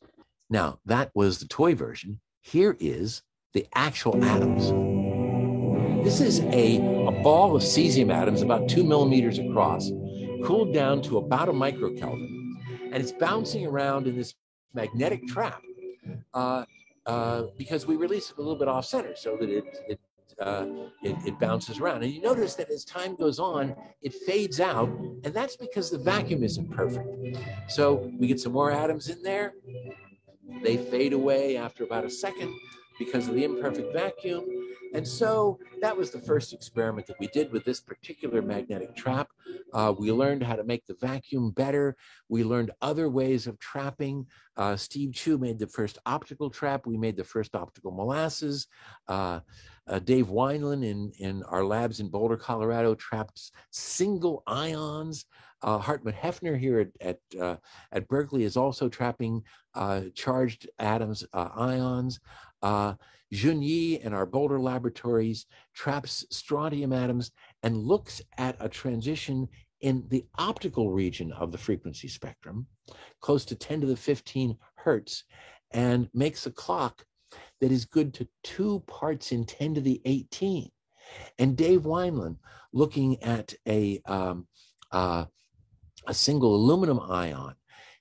Now, that was the toy version. Here is the actual atoms. This is a, a ball of cesium atoms about two millimeters across, cooled down to about a microkelvin, and it's bouncing around in this magnetic trap uh, uh, because we release it a little bit off center so that it, it uh, it, it bounces around. And you notice that as time goes on, it fades out, and that's because the vacuum isn't perfect. So we get some more atoms in there, they fade away after about a second because of the imperfect vacuum. And so that was the first experiment that we did with this particular magnetic trap. Uh, we learned how to make the vacuum better. We learned other ways of trapping. Uh, Steve Chu made the first optical trap. We made the first optical molasses. Uh, uh Dave Wineland in, in our labs in Boulder, Colorado, traps single ions. Uh, Hartmut Häffner here at, at, uh, at Berkeley is also trapping charged atoms, ions. Uh, Jun Ye in our Boulder laboratories traps strontium atoms and looks at a transition in the optical region of the frequency spectrum, close to 10 to the 15 hertz, and makes a clock that is good to two parts in 10 to the 18. And Dave Wineland, looking at a, um, uh, a single aluminum ion,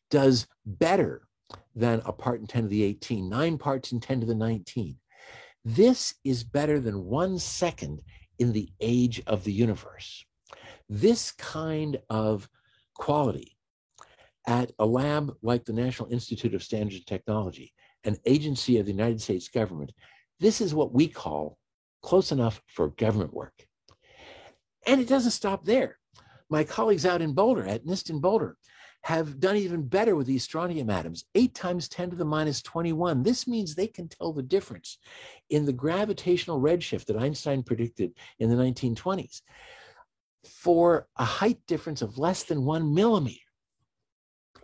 does better than a part in 10 to the 18, nine parts in 10 to the 19. This is better than one second in the age of the universe. This kind of quality at a lab like the National Institute of Standards and Technology, an agency of the United States government, this is what we call close enough for government work. And it doesn't stop there. My colleagues out in Boulder, at NIST in Boulder, have done even better with these strontium atoms, 8 times 10 to the minus 21. This means they can tell the difference in the gravitational redshift that Einstein predicted in the 1920s for a height difference of less than one millimeter.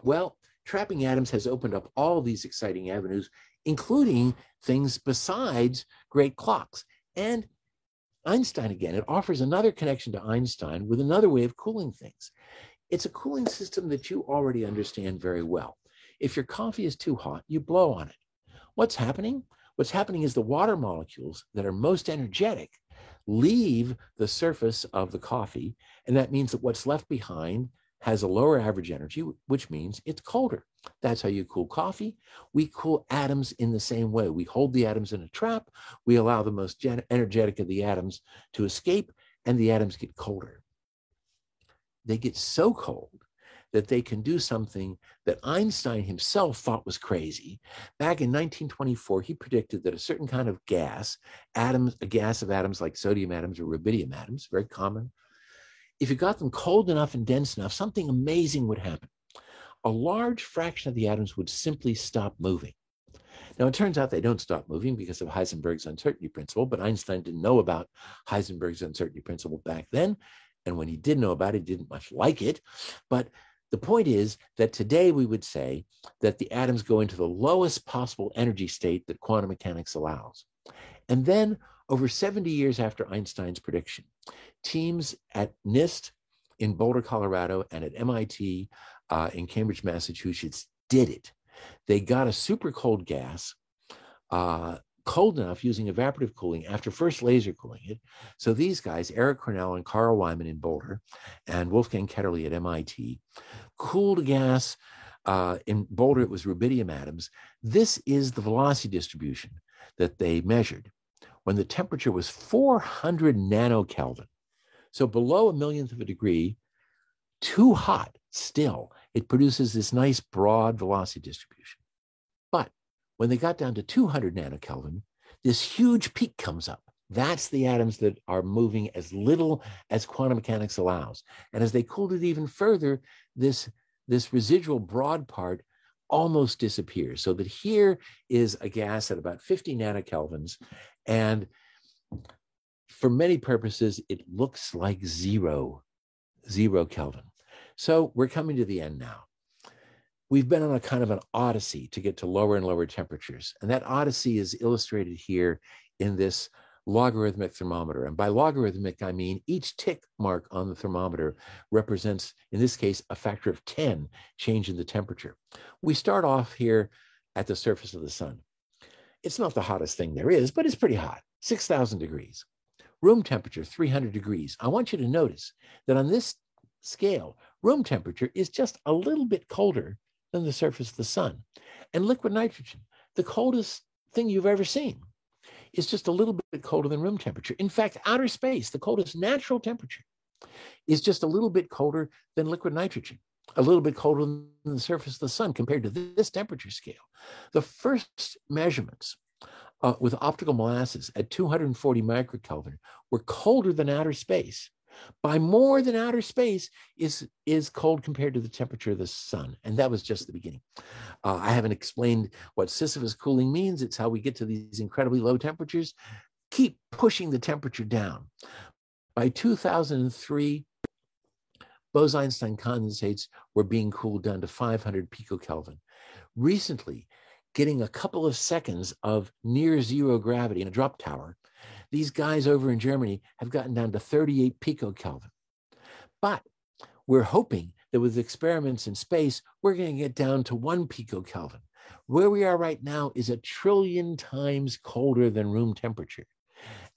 Well, trapping atoms has opened up all these exciting avenues, including things besides great clocks. And Einstein again, it offers another connection to Einstein with another way of cooling things. It's a cooling system that you already understand very well. If your coffee is too hot, you blow on it. What's happening? What's happening is the water molecules that are most energetic leave the surface of the coffee, and that means that what's left behind has a lower average energy, which means it's colder. That's how you cool coffee. We cool atoms in the same way. We hold the atoms in a trap, we allow the most energetic of the atoms to escape, and the atoms get colder they get so cold that they can do something that Einstein himself thought was crazy. Back in 1924, he predicted that a certain kind of gas, atoms, a gas of atoms like sodium atoms or rubidium atoms, very common, if you got them cold enough and dense enough, something amazing would happen. A large fraction of the atoms would simply stop moving. Now, it turns out they don't stop moving because of Heisenberg's uncertainty principle, but Einstein didn't know about Heisenberg's uncertainty principle back then. And when he did know about it, he didn't much like it. But the point is that today we would say that the atoms go into the lowest possible energy state that quantum mechanics allows. And then, over 70 years after Einstein's prediction, teams at NIST in Boulder, Colorado, and at MIT uh, in Cambridge, Massachusetts did it. They got a super cold gas uh, cold enough using evaporative cooling after first laser cooling it. So these guys, Eric Cornell and Carl Wieman in Boulder and Wolfgang Ketterle at MIT, cooled gas. Uh, in Boulder, it was rubidium atoms. This is the velocity distribution that they measured when the temperature was 400 nanokelvin. So below a millionth of a degree, too hot still, it produces this nice broad velocity distribution. But when they got down to 200 nanokelvin, this huge peak comes up. That's the atoms that are moving as little as quantum mechanics allows. And as they cooled it even further, this, this residual broad part almost disappears. So that here is a gas at about 50 nanokelvins. And for many purposes, it looks like zero, zero Kelvin. So we're coming to the end now we've been on a kind of an odyssey to get to lower and lower temperatures. And that odyssey is illustrated here in this logarithmic thermometer. And by logarithmic, I mean each tick mark on the thermometer represents, in this case, a factor of 10 change in the temperature. We start off here at the surface of the sun. It's not the hottest thing there is, but it's pretty hot, 6,000 degrees. Room temperature, 300 degrees. I want you to notice that on this scale, room temperature is just a little bit colder than the surface of the sun. And liquid nitrogen, the coldest thing you've ever seen. is just a little bit colder than room temperature. In fact, outer space, the coldest natural temperature, is just a little bit colder than liquid nitrogen, a little bit colder than the surface of the sun compared to this temperature scale. The first measurements uh, with optical molasses at 240 microkelvin were colder than outer space. By more than outer space is is cold compared to the temperature of the sun and that was just the beginning. Uh, i haven't explained what sisyphus cooling means. It's how we get to these incredibly low temperatures. Keep pushing the temperature down. By 2003 bose-einstein condensates were being cooled down to 500 picokelvin recently getting a couple of seconds of near zero gravity in a drop tower these guys over in Germany have gotten down to 38 picokelvin. But we're hoping that with experiments in space, we're going to get down to one picokelvin. Where we are right now is a trillion times colder than room temperature.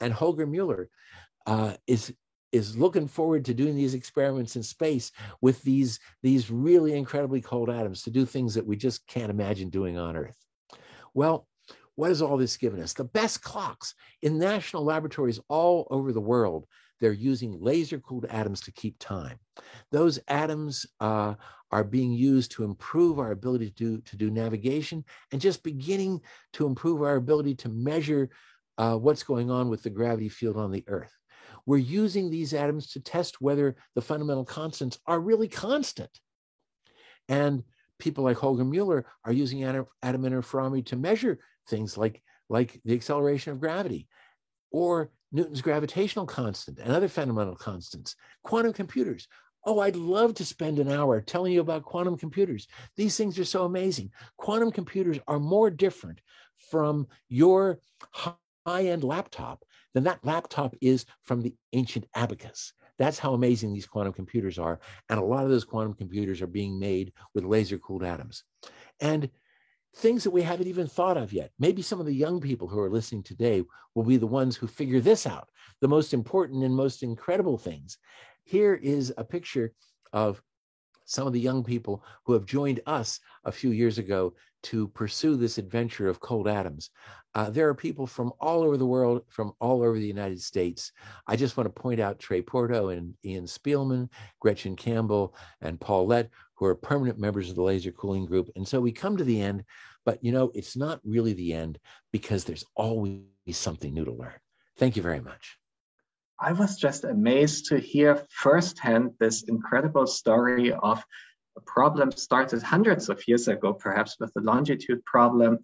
And Holger Mueller uh, is is looking forward to doing these experiments in space with these these really incredibly cold atoms to do things that we just can't imagine doing on Earth. Well, what has all this given us? The best clocks in national laboratories all over the world. They're using laser cooled atoms to keep time. Those atoms uh, are being used to improve our ability to do, to do navigation and just beginning to improve our ability to measure uh, what's going on with the gravity field on the Earth. We're using these atoms to test whether the fundamental constants are really constant. And people like Holger Mueller are using atom, atom interferometry to measure things like, like the acceleration of gravity or Newton's gravitational constant and other fundamental constants. Quantum computers. Oh, I'd love to spend an hour telling you about quantum computers. These things are so amazing. Quantum computers are more different from your high end laptop than that laptop is from the ancient abacus. That's how amazing these quantum computers are. And a lot of those quantum computers are being made with laser cooled atoms. And things that we haven't even thought of yet. Maybe some of the young people who are listening today will be the ones who figure this out, the most important and most incredible things. Here is a picture of some of the young people who have joined us a few years ago to pursue this adventure of cold atoms. Uh, there are people from all over the world, from all over the United States. I just want to point out Trey Porto and Ian Spielman, Gretchen Campbell, and Paul Lett, who are permanent members of the laser cooling group. And so we come to the end, but you know, it's not really the end because there's always something new to learn. Thank you very much. I was just amazed to hear firsthand this incredible story of a problem started hundreds of years ago, perhaps with the longitude problem,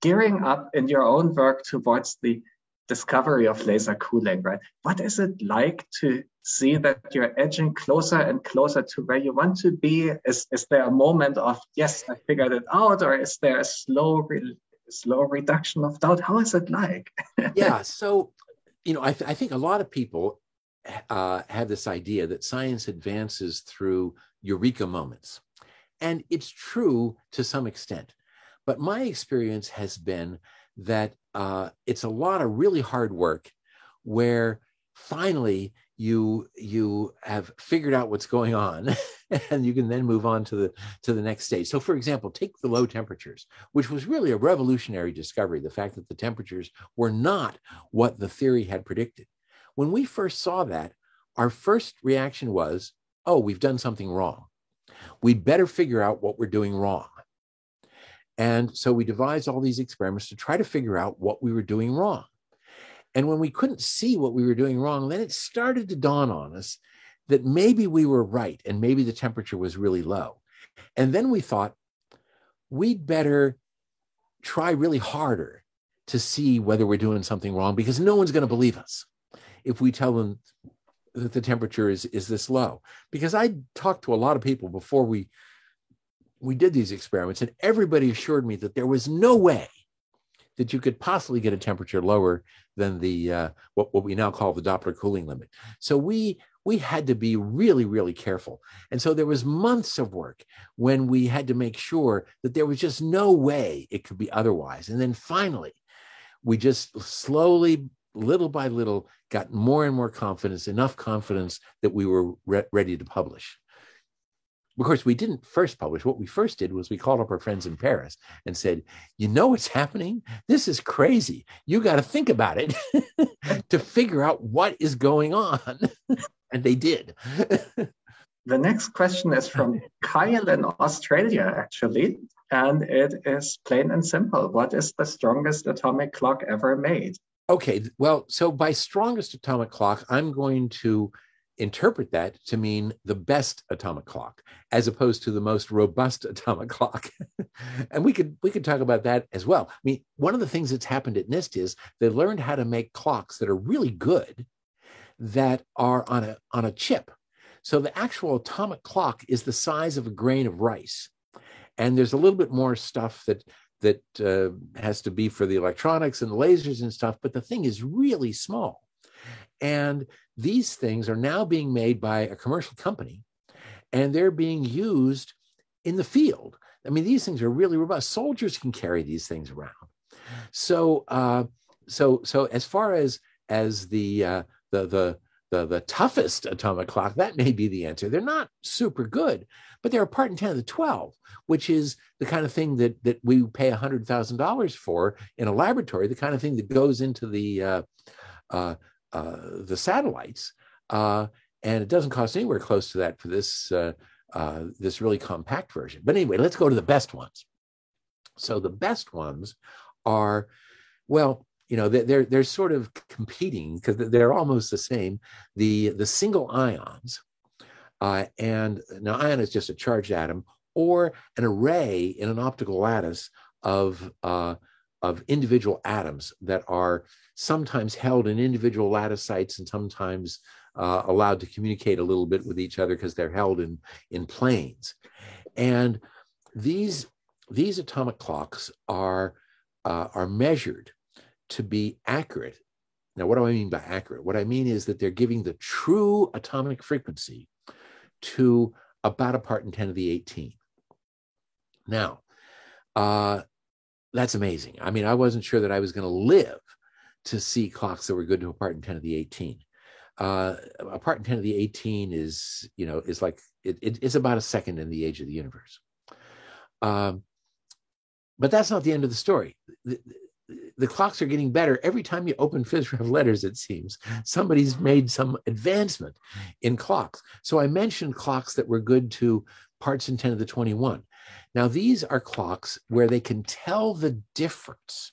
gearing up in your own work towards the discovery of laser cooling, right? What is it like to see that you're edging closer and closer to where you want to be? Is, is there a moment of, yes, I figured it out, or is there a slow, re slow reduction of doubt? How is it like? yeah, so, you know, I, th I think a lot of people uh, have this idea that science advances through eureka moments. And it's true to some extent. But my experience has been that uh, it's a lot of really hard work where finally you you have figured out what's going on and you can then move on to the to the next stage. So for example take the low temperatures which was really a revolutionary discovery the fact that the temperatures were not what the theory had predicted. When we first saw that our first reaction was oh we've done something wrong. We'd better figure out what we're doing wrong. And so we devised all these experiments to try to figure out what we were doing wrong. And when we couldn't see what we were doing wrong, then it started to dawn on us that maybe we were right and maybe the temperature was really low. And then we thought we'd better try really harder to see whether we're doing something wrong because no one's going to believe us if we tell them that the temperature is, is this low. Because I talked to a lot of people before we we did these experiments, and everybody assured me that there was no way that you could possibly get a temperature lower than the uh, what, what we now call the Doppler cooling limit. So we we had to be really really careful, and so there was months of work when we had to make sure that there was just no way it could be otherwise. And then finally, we just slowly, little by little, got more and more confidence, enough confidence that we were re- ready to publish. of course, we didn't first publish. What we first did was we called up our friends in Paris and said, You know what's happening? This is crazy. You got to think about it to figure out what is going on. and they did. the next question is from Kyle in Australia, actually. And it is plain and simple. What is the strongest atomic clock ever made? Okay. Well, so by strongest atomic clock, I'm going to interpret that to mean the best atomic clock as opposed to the most robust atomic clock and we could we could talk about that as well i mean one of the things that's happened at nist is they learned how to make clocks that are really good that are on a on a chip so the actual atomic clock is the size of a grain of rice and there's a little bit more stuff that that uh, has to be for the electronics and the lasers and stuff but the thing is really small and these things are now being made by a commercial company and they're being used in the field. I mean, these things are really robust. Soldiers can carry these things around. So, uh, so, so as far as as the uh, the the the the toughest atomic clock, that may be the answer. They're not super good, but they're a part in ten of the twelve, which is the kind of thing that that we pay a hundred thousand dollars for in a laboratory. The kind of thing that goes into the uh, uh, uh, the satellites, uh, and it doesn't cost anywhere close to that for this uh, this really compact version. But anyway, let's go to the best ones. So the best ones are, well, you know, they're they're sort of competing because they're almost the same. The the single ions, uh, and now ion is just a charged atom or an array in an optical lattice of uh, of individual atoms that are sometimes held in individual lattice sites and sometimes uh, allowed to communicate a little bit with each other because they're held in, in planes. And these, these atomic clocks are, uh, are measured to be accurate. Now, what do I mean by accurate? What I mean is that they're giving the true atomic frequency to about a part in 10 to the 18. Now, uh, that's amazing. I mean, I wasn't sure that I was going to live to see clocks that were good to a part in 10 to the 18. Uh, a part in 10 to the 18 is, you know, is like, it, it, it's about a second in the age of the universe. Um, but that's not the end of the story. The, the clocks are getting better. Every time you open Phys Rev letters it seems somebody's made some advancement in clocks. So i mentioned clocks that were good to parts in 10 to the 21 now these are clocks where they can tell the difference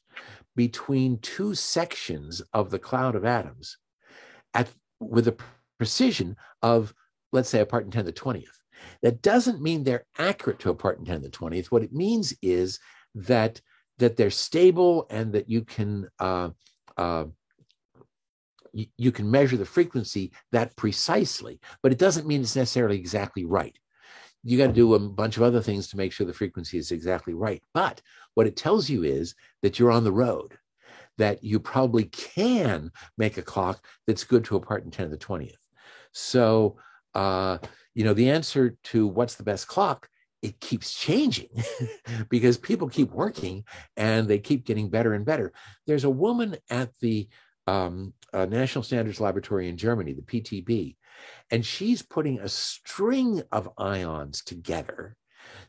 between two sections of the cloud of atoms at with a precision of let's say a part in 10 to the 20th that doesn't mean they're accurate to a part in 10 to the 20th what it means is that that they're stable and that you can uh, uh, you, you can measure the frequency that precisely but it doesn't mean it's necessarily exactly right you got to do a bunch of other things to make sure the frequency is exactly right. But what it tells you is that you're on the road, that you probably can make a clock that's good to a part in 10 to the 20th. So, uh, you know, the answer to what's the best clock, it keeps changing because people keep working and they keep getting better and better. There's a woman at the um, uh, National Standards Laboratory in Germany, the PTB, and she's putting a string of ions together.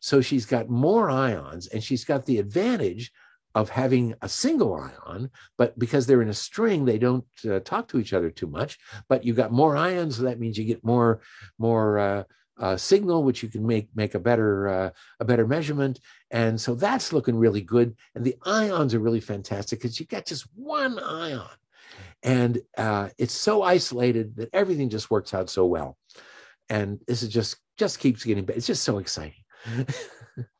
So she's got more ions and she's got the advantage of having a single ion, but because they're in a string, they don't uh, talk to each other too much. But you've got more ions, so that means you get more more uh, uh, signal, which you can make make a better uh, a better measurement. And so that's looking really good. And the ions are really fantastic because you get just one ion and uh, it's so isolated that everything just works out so well and this is just just keeps getting better it's just so exciting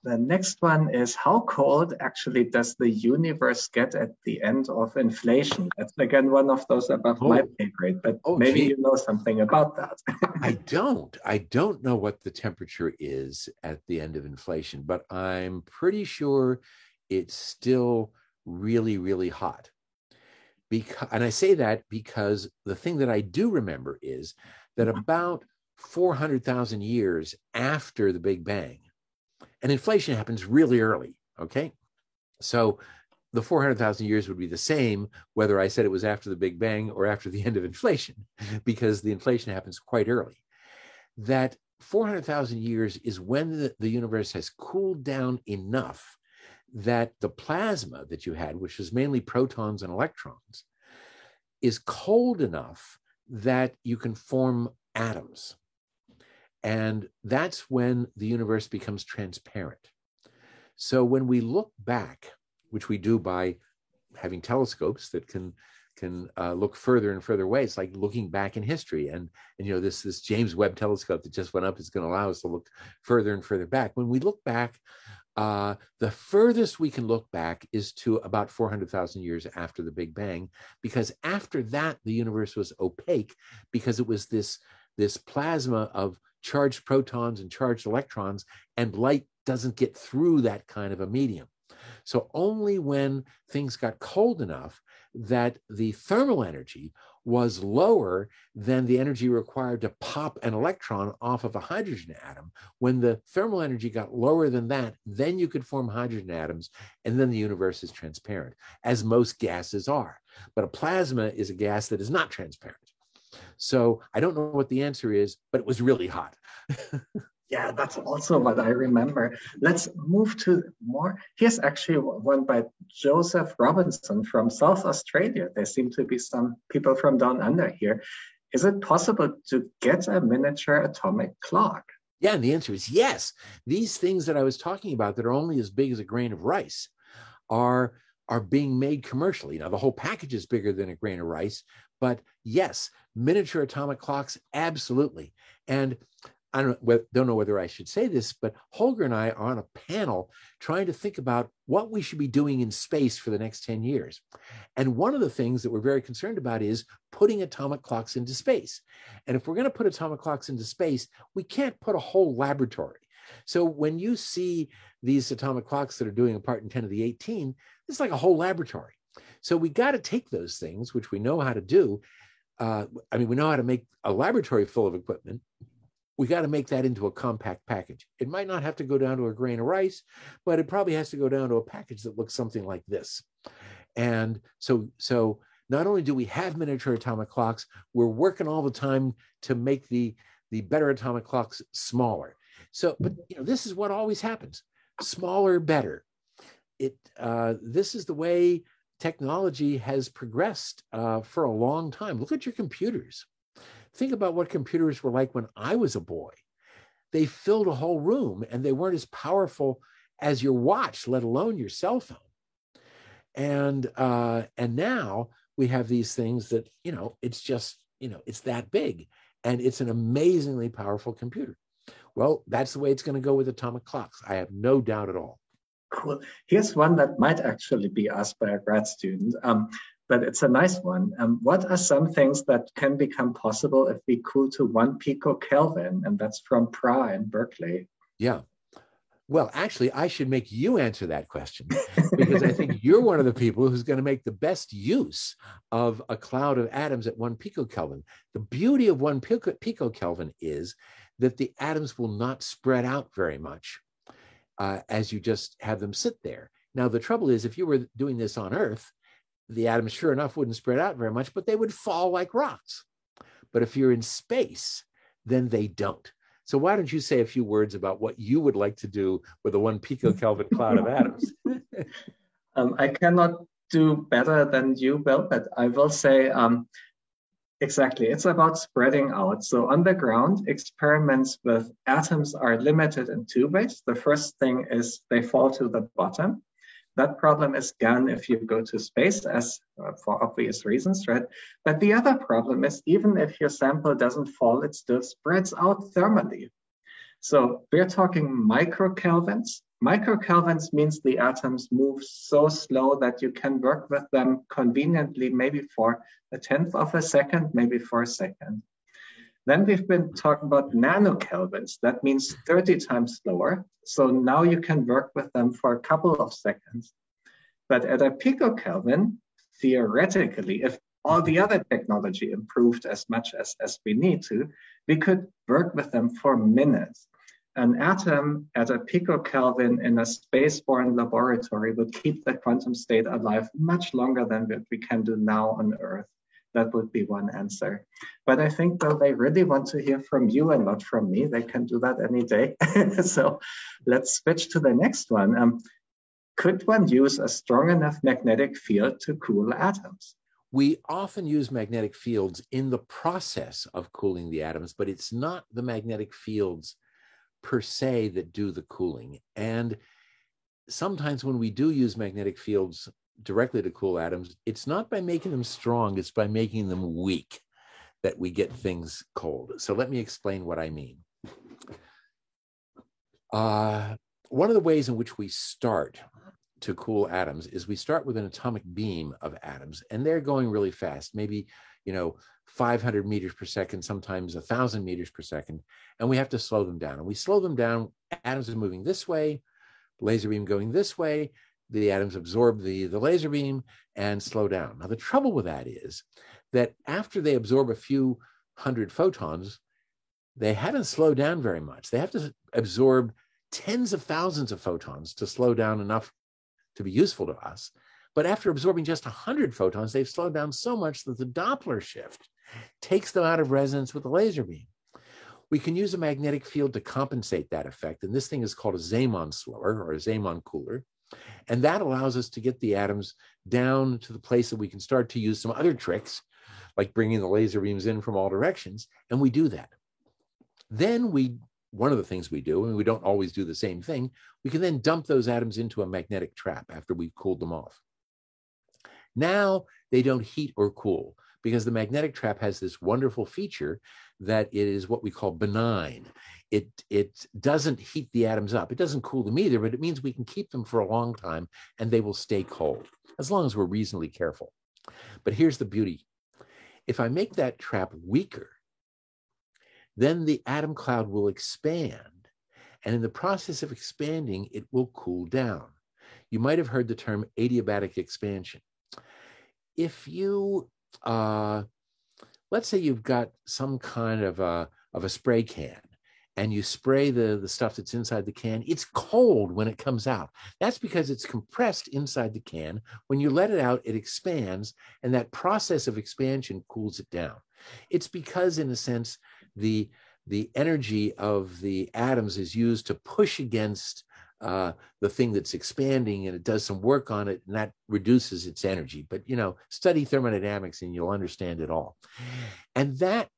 the next one is how cold actually does the universe get at the end of inflation that's again one of those above oh. my pay grade but oh, maybe gee. you know something about that i don't i don't know what the temperature is at the end of inflation but i'm pretty sure it's still really really hot because and i say that because the thing that i do remember is that mm-hmm. about 400,000 years after the big bang and inflation happens really early okay so the 400,000 years would be the same whether i said it was after the big bang or after the end of inflation because the inflation happens quite early that 400,000 years is when the, the universe has cooled down enough that the plasma that you had, which is mainly protons and electrons, is cold enough that you can form atoms. And that's when the universe becomes transparent. So when we look back, which we do by having telescopes that can can uh, look further and further away. It's like looking back in history, and and you know this this James Webb Telescope that just went up is going to allow us to look further and further back. When we look back, uh, the furthest we can look back is to about 400,000 years after the Big Bang, because after that the universe was opaque because it was this this plasma of charged protons and charged electrons, and light doesn't get through that kind of a medium. So only when things got cold enough that the thermal energy was lower than the energy required to pop an electron off of a hydrogen atom. When the thermal energy got lower than that, then you could form hydrogen atoms, and then the universe is transparent, as most gases are. But a plasma is a gas that is not transparent. So I don't know what the answer is, but it was really hot. Yeah, that's also what I remember. Let's move to more. Here's actually one by Joseph Robinson from South Australia. There seem to be some people from down under here. Is it possible to get a miniature atomic clock? Yeah, and the answer is yes. These things that I was talking about that are only as big as a grain of rice are are being made commercially. Now the whole package is bigger than a grain of rice, but yes, miniature atomic clocks absolutely. And I don't, don't know whether I should say this, but Holger and I are on a panel trying to think about what we should be doing in space for the next 10 years. And one of the things that we're very concerned about is putting atomic clocks into space. And if we're going to put atomic clocks into space, we can't put a whole laboratory. So when you see these atomic clocks that are doing a part in 10 to the 18, it's like a whole laboratory. So we got to take those things, which we know how to do. Uh, I mean, we know how to make a laboratory full of equipment, we got to make that into a compact package. It might not have to go down to a grain of rice, but it probably has to go down to a package that looks something like this. And so, so not only do we have miniature atomic clocks, we're working all the time to make the the better atomic clocks smaller. So, but you know, this is what always happens: smaller, better. It uh, this is the way technology has progressed uh, for a long time. Look at your computers. Think about what computers were like when I was a boy. They filled a whole room and they weren't as powerful as your watch, let alone your cell phone. And uh, and now we have these things that you know it's just you know it's that big, and it's an amazingly powerful computer. Well, that's the way it's going to go with atomic clocks. I have no doubt at all. Cool. Here's one that might actually be asked by a grad student. Um, but it's a nice one. Um, what are some things that can become possible if we cool to one picokelvin? And that's from Pra in Berkeley. Yeah. Well, actually, I should make you answer that question because I think you're one of the people who's going to make the best use of a cloud of atoms at one picokelvin. The beauty of one pico, picokelvin is that the atoms will not spread out very much uh, as you just have them sit there. Now, the trouble is, if you were doing this on Earth, the atoms, sure enough, wouldn't spread out very much, but they would fall like rocks. But if you're in space, then they don't. So why don't you say a few words about what you would like to do with a one picokelvin cloud of atoms? um, I cannot do better than you, Bill, but I will say um, exactly. It's about spreading out. So on the ground, experiments with atoms are limited in two ways. The first thing is they fall to the bottom. That problem is gone if you go to space, as uh, for obvious reasons, right? But the other problem is even if your sample doesn't fall, it still spreads out thermally. So we're talking microkelvins. Microkelvins means the atoms move so slow that you can work with them conveniently, maybe for a tenth of a second, maybe for a second. Then we've been talking about nanokelvins. That means 30 times slower. So now you can work with them for a couple of seconds. But at a picokelvin, theoretically, if all the other technology improved as much as, as we need to, we could work with them for minutes. An atom at a picokelvin in a spaceborne laboratory would keep the quantum state alive much longer than what we can do now on Earth. that would be one answer. But I think though they really want to hear from you and not from me, they can do that any day. so let's switch to the next one. Um, could one use a strong enough magnetic field to cool atoms? We often use magnetic fields in the process of cooling the atoms, but it's not the magnetic fields per se that do the cooling. And sometimes when we do use magnetic fields directly to cool atoms, it's not by making them strong, it's by making them weak that we get things cold. So let me explain what I mean. Uh, one of the ways in which we start to cool atoms is we start with an atomic beam of atoms, and they're going really fast, maybe, you know, 500 meters per second, sometimes 1,000 meters per second, and we have to slow them down. And we slow them down, atoms are moving this way, laser beam going this way, the atoms absorb the, the laser beam and slow down. Now, the trouble with that is that after they absorb a few hundred photons, they haven't slowed down very much. They have to absorb tens of thousands of photons to slow down enough to be useful to us. But after absorbing just 100 photons, they've slowed down so much that the Doppler shift takes them out of resonance with the laser beam. We can use a magnetic field to compensate that effect. And this thing is called a Zeeman slower or a Zeeman cooler. And that allows us to get the atoms down to the place that we can start to use some other tricks, like bringing the laser beams in from all directions. And we do that. Then we, one of the things we do, and we don't always do the same thing, we can then dump those atoms into a magnetic trap after we've cooled them off. Now they don't heat or cool because the magnetic trap has this wonderful feature that it is what we call benign. It, it doesn't heat the atoms up. It doesn't cool them either, but it means we can keep them for a long time and they will stay cold as long as we're reasonably careful. But here's the beauty. If I make that trap weaker, then the atom cloud will expand. And in the process of expanding, it will cool down. You might have heard the term adiabatic expansion. If you uh, let's say you've got some kind of a, of a spray can and you spray the, the stuff that's inside the can, it's cold when it comes out. That's because it's compressed inside the can. When you let it out, it expands, and that process of expansion cools it down. It's because, in a sense, the the energy of the atoms is used to push against uh, the thing that's expanding and it does some work on it and that reduces its energy. But, you know, study thermodynamics and you'll understand it all. And that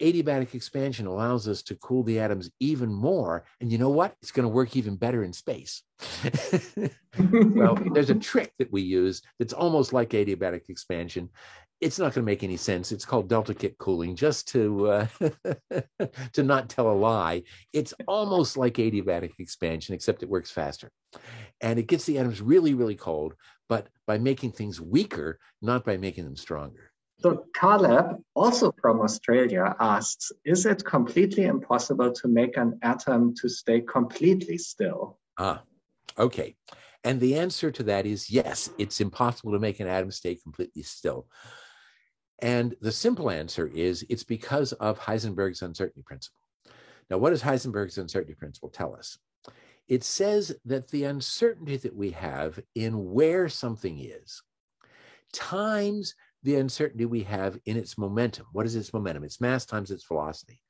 adiabatic expansion allows us to cool the atoms even more. And you know what? It's going to work even better in space. well, there's a trick that we use that's almost like adiabatic expansion it's not going to make any sense. It's called delta kick cooling, just to uh, to not tell a lie. It's almost like adiabatic expansion, except it works faster, and it gets the atoms really, really cold, but by making things weaker, not by making them stronger. So Caleb, also from Australia, asks, is it completely impossible to make an atom to stay completely still? Ah, okay. And the answer to that is yes, it's impossible to make an atom stay completely still. And the simple answer is it's because of Heisenberg's uncertainty principle. Now, what does Heisenberg's uncertainty principle tell us? It says that the uncertainty that we have in where something is times the uncertainty we have in its momentum. What is its momentum? It's mass times its velocity.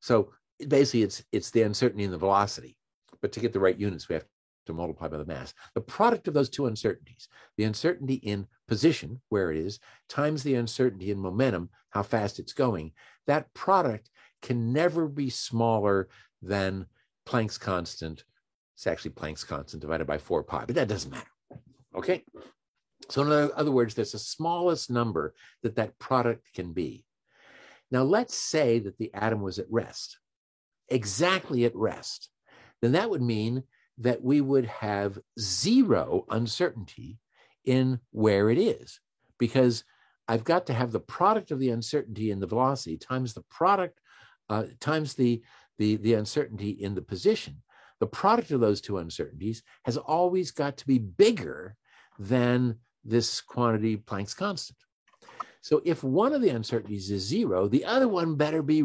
So basically, it's it's the uncertainty in the velocity. But to get the right units, we have to multiply by the mass. The product of those two uncertainties, the uncertainty in position, where it is, times the uncertainty in momentum, how fast it's going, that product can never be smaller than Planck's constant. It's actually Planck's constant divided by 4 pi, but that doesn't matter. Okay? So, in other words, there's the smallest number that that product can be. Now, let's say that the atom was at rest, exactly at rest. Then that would mean that we would have zero uncertainty in where it is because I've got to have the product of the uncertainty in the velocity times the product uh, times the, the, the uncertainty in the position. The product of those two uncertainties has always got to be bigger than this quantity Planck's constant. So if one of the uncertainties is zero, the other one better be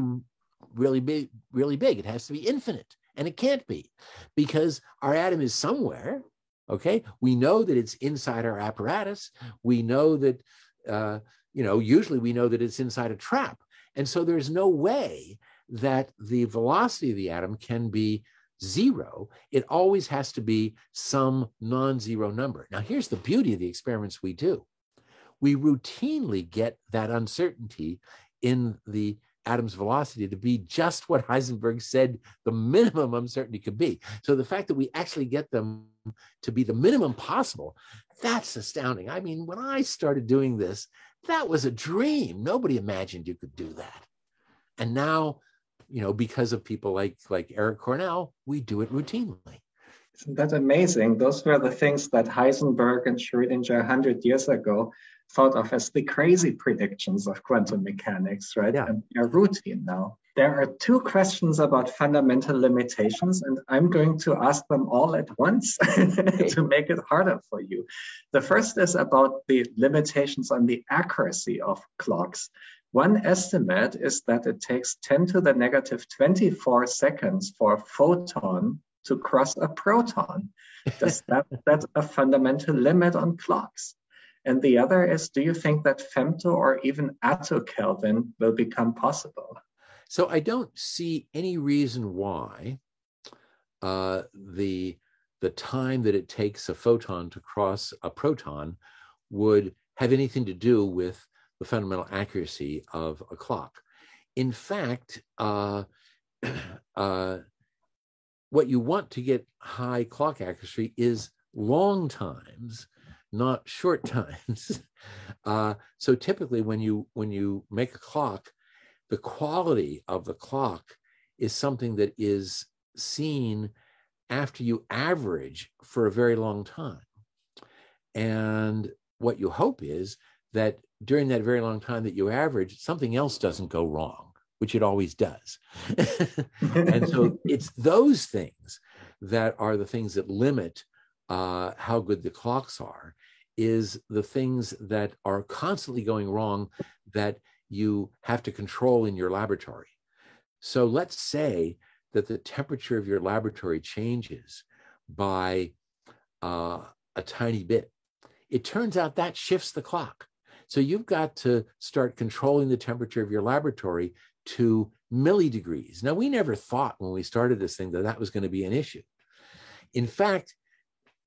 really big, really big. It has to be infinite. And it can't be because our atom is somewhere. Okay. We know that it's inside our apparatus. We know that uh, you know, usually we know that it's inside a trap. And so there's no way that the velocity of the atom can be zero. It always has to be some non zero number. Now, here's the beauty of the experiments we do we routinely get that uncertainty in the atom's velocity to be just what Heisenberg said the minimum uncertainty could be. So the fact that we actually get them to be the minimum possible, that's astounding. I mean, when I started doing this, that was a dream. Nobody imagined you could do that. And now, you know, because of people like like Eric Cornell, we do it routinely. Isn't that amazing? Those were the things that Heisenberg and Schrödinger 100 years ago thought of as the crazy predictions of quantum mechanics, right? Yeah. And they're routine now. There are two questions about fundamental limitations, and I'm going to ask them all at once to make it harder for you. The first is about the limitations on the accuracy of clocks. One estimate is that it takes 10 to the negative 24 seconds for a photon to cross a proton. Does that that's a fundamental limit on clocks? And the other is, do you think that femto or even attokelvin will become possible? So I don't see any reason why uh, the the time that it takes a photon to cross a proton would have anything to do with the fundamental accuracy of a clock. In fact, uh, uh, what you want to get high clock accuracy is long times not short times. Uh, so typically, when you when you make a clock, the quality of the clock is something that is seen after you average for a very long time. And what you hope is that during that very long time that you average, something else doesn't go wrong, which it always does. and so it's those things that are the things that limit uh, how good the clocks are is the things that are constantly going wrong that you have to control in your laboratory. So let's say that the temperature of your laboratory changes by uh, a tiny bit. It turns out that shifts the clock. So you've got to start controlling the temperature of your laboratory to millidegrees. Now, we never thought when we started this thing that that was going to be an issue. In fact,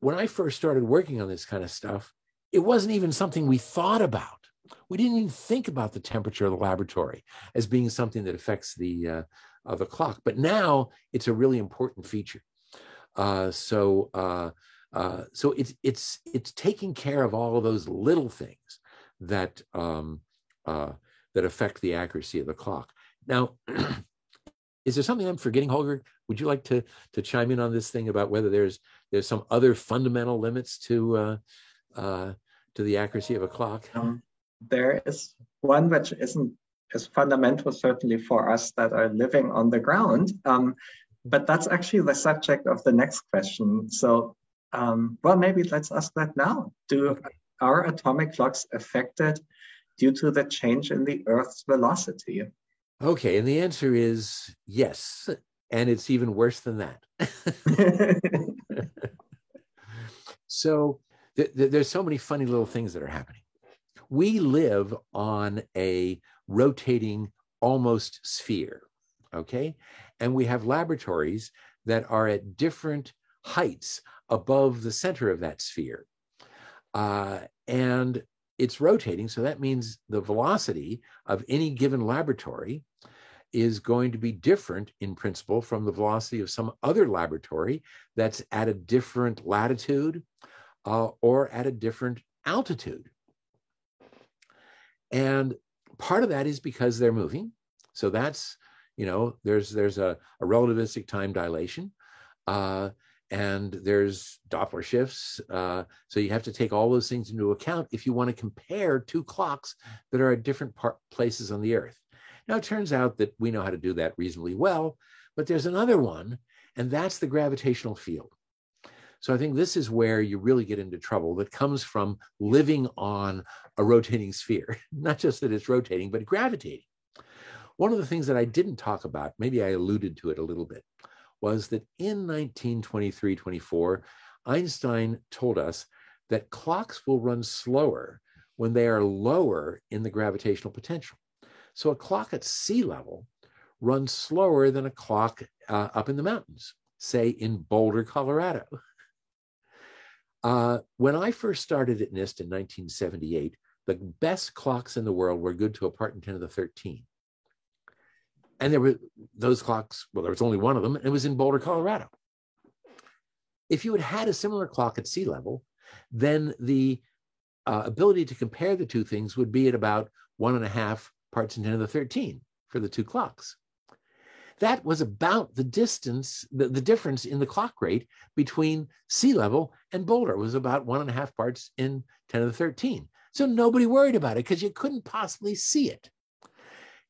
when I first started working on this kind of stuff, it wasn't even something we thought about. We didn't even think about the temperature of the laboratory as being something that affects the uh, of the clock. But now it's a really important feature. Uh, so uh, uh, so it's it's it's taking care of all of those little things that um, uh, that affect the accuracy of the clock. Now, is there something I'm forgetting, Holger? Would you like to to chime in on this thing about whether there's there's some other fundamental limits to uh, uh, to the accuracy of a clock? Um, there is one which isn't as fundamental, certainly for us that are living on the ground. Um, but that's actually the subject of the next question. So, um, well, maybe let's ask that now. Do our atomic clocks affected due to the change in the Earth's velocity? Okay, and the answer is yes, and it's even worse than that. so th- th- there's so many funny little things that are happening. We live on a rotating almost sphere, okay? And we have laboratories that are at different heights above the center of that sphere. Uh, and it's rotating, so that means the velocity of any given laboratory is going to be different in principle from the velocity of some other laboratory that's at a different latitude uh, or at a different altitude. And part of that is because they're moving. So that's, you know, there's there's a, a relativistic time dilation. Uh, and there's Doppler shifts. Uh, so you have to take all those things into account if you want to compare two clocks that are at different places on the Earth. Now, it turns out that we know how to do that reasonably well, but there's another one, and that's the gravitational field. So I think this is where you really get into trouble that comes from living on a rotating sphere, not just that it's rotating, but gravitating. One of the things that I didn't talk about, maybe I alluded to it a little bit, was that in 1923 24, Einstein told us that clocks will run slower when they are lower in the gravitational potential. So a clock at sea level runs slower than a clock uh, up in the mountains, say in Boulder, Colorado. Uh, when I first started at NIST in 1978, the best clocks in the world were good to a part in 10 to the 13. And there were those clocks, well, there was only one of them, and it was in Boulder, Colorado. If you had had a similar clock at sea level, then the uh, ability to compare the two things would be at about one and a half parts in 10 to the 13 for the two clocks. That was about the distance, the, the difference in the clock rate between sea level and Boulder was about one and a half parts in 10 to the 13. So nobody worried about it because you couldn't possibly see it.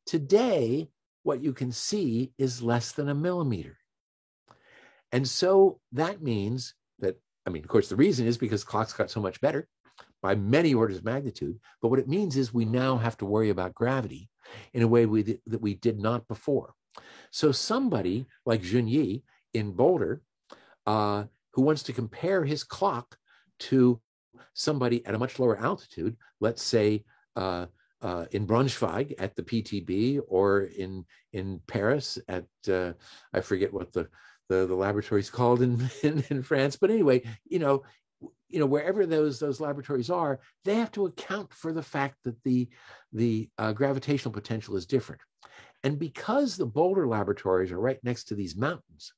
Today, what you can see is less than a millimeter. And so that means that, I mean, of course, the reason is because clocks got so much better by many orders of magnitude. But what it means is we now have to worry about gravity in a way we, that we did not before. So somebody like Jun Ye in Boulder, uh, who wants to compare his clock to somebody at a much lower altitude, let's say uh, uh, in Braunschweig at the PTB or in in Paris at uh, I forget what the the, the laboratory is called in, in, in France, but anyway, you know, you know wherever those those laboratories are, they have to account for the fact that the the uh, gravitational potential is different. And because the Boulder laboratories are right next to these mountains,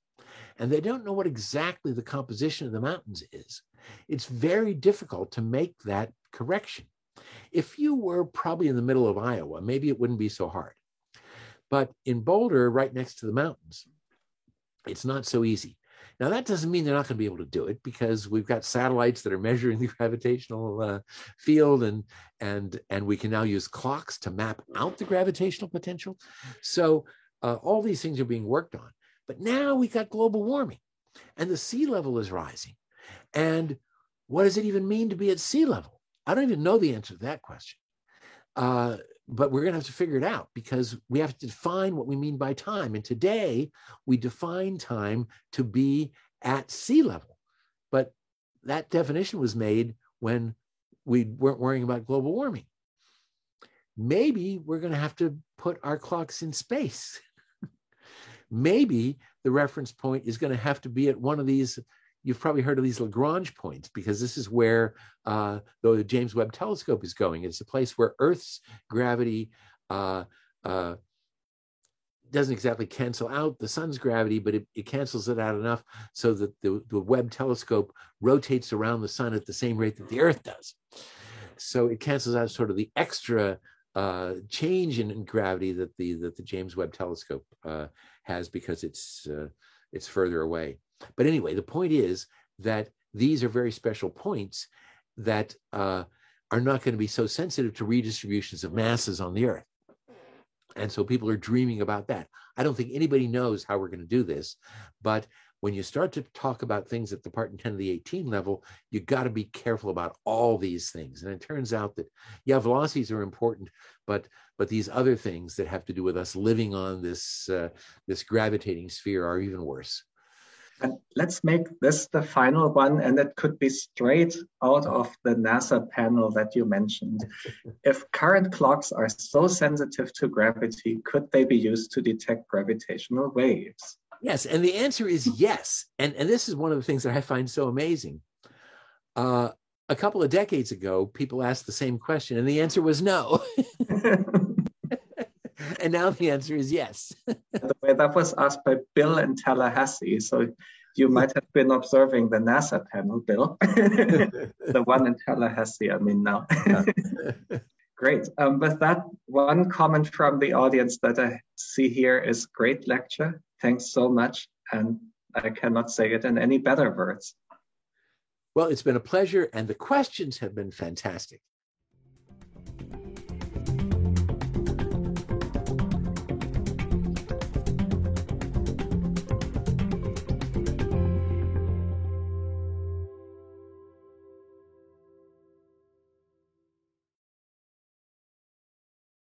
and they don't know what exactly the composition of the mountains is, it's very difficult to make that correction. If you were probably in the middle of Iowa, maybe it wouldn't be so hard. But in Boulder, right next to the mountains, it's not so easy. Now, that doesn't mean they're not going to be able to do it because we've got satellites that are measuring the gravitational uh, field, and and and we can now use clocks to map out the gravitational potential. So uh, all these things are being worked on. But now we've got global warming, and the sea level is rising. And what does it even mean to be at sea level? I don't even know the answer to that question. Uh, but we're going to have to figure it out because we have to define what we mean by time. And today we define time to be at sea level. But that definition was made when we weren't worrying about global warming. Maybe we're going to have to put our clocks in space. Maybe the reference point is going to have to be at one of these you've probably heard of these Lagrange points because this is where uh, the James Webb Telescope is going. It's a place where Earth's gravity uh, uh, doesn't exactly cancel out the sun's gravity, but it, it cancels it out enough so that the, the Webb telescope rotates around the sun at the same rate that the Earth does. So it cancels out sort of the extra uh, change in, in, gravity that the that the James Webb Telescope uh, has because it's uh, it's further away. But anyway, the point is that these are very special points that uh, are not going to be so sensitive to redistributions of masses on the Earth. And so people are dreaming about that. I don't think anybody knows how we're going to do this, but when you start to talk about things at the part in 10 to the 18 level, you got to be careful about all these things. And it turns out that, yeah, velocities are important, but but these other things that have to do with us living on this uh, this gravitating sphere are even worse. And let's make this the final one, and it could be straight out of the NASA panel that you mentioned. if current clocks are so sensitive to gravity, could they be used to detect gravitational waves? Yes, and the answer is yes. And, and this is one of the things that I find so amazing. Uh, a couple of decades ago, people asked the same question, and the answer was no. and now the answer is yes. the way that was asked by Bill in Tallahassee. So you might have been observing the NASA panel, Bill, the one in Tallahassee. I mean, now. Great. Um, with that, one comment from the audience that I see here is great lecture. Thanks so much. And I cannot say it in any better words. Well, it's been a pleasure, and the questions have been fantastic.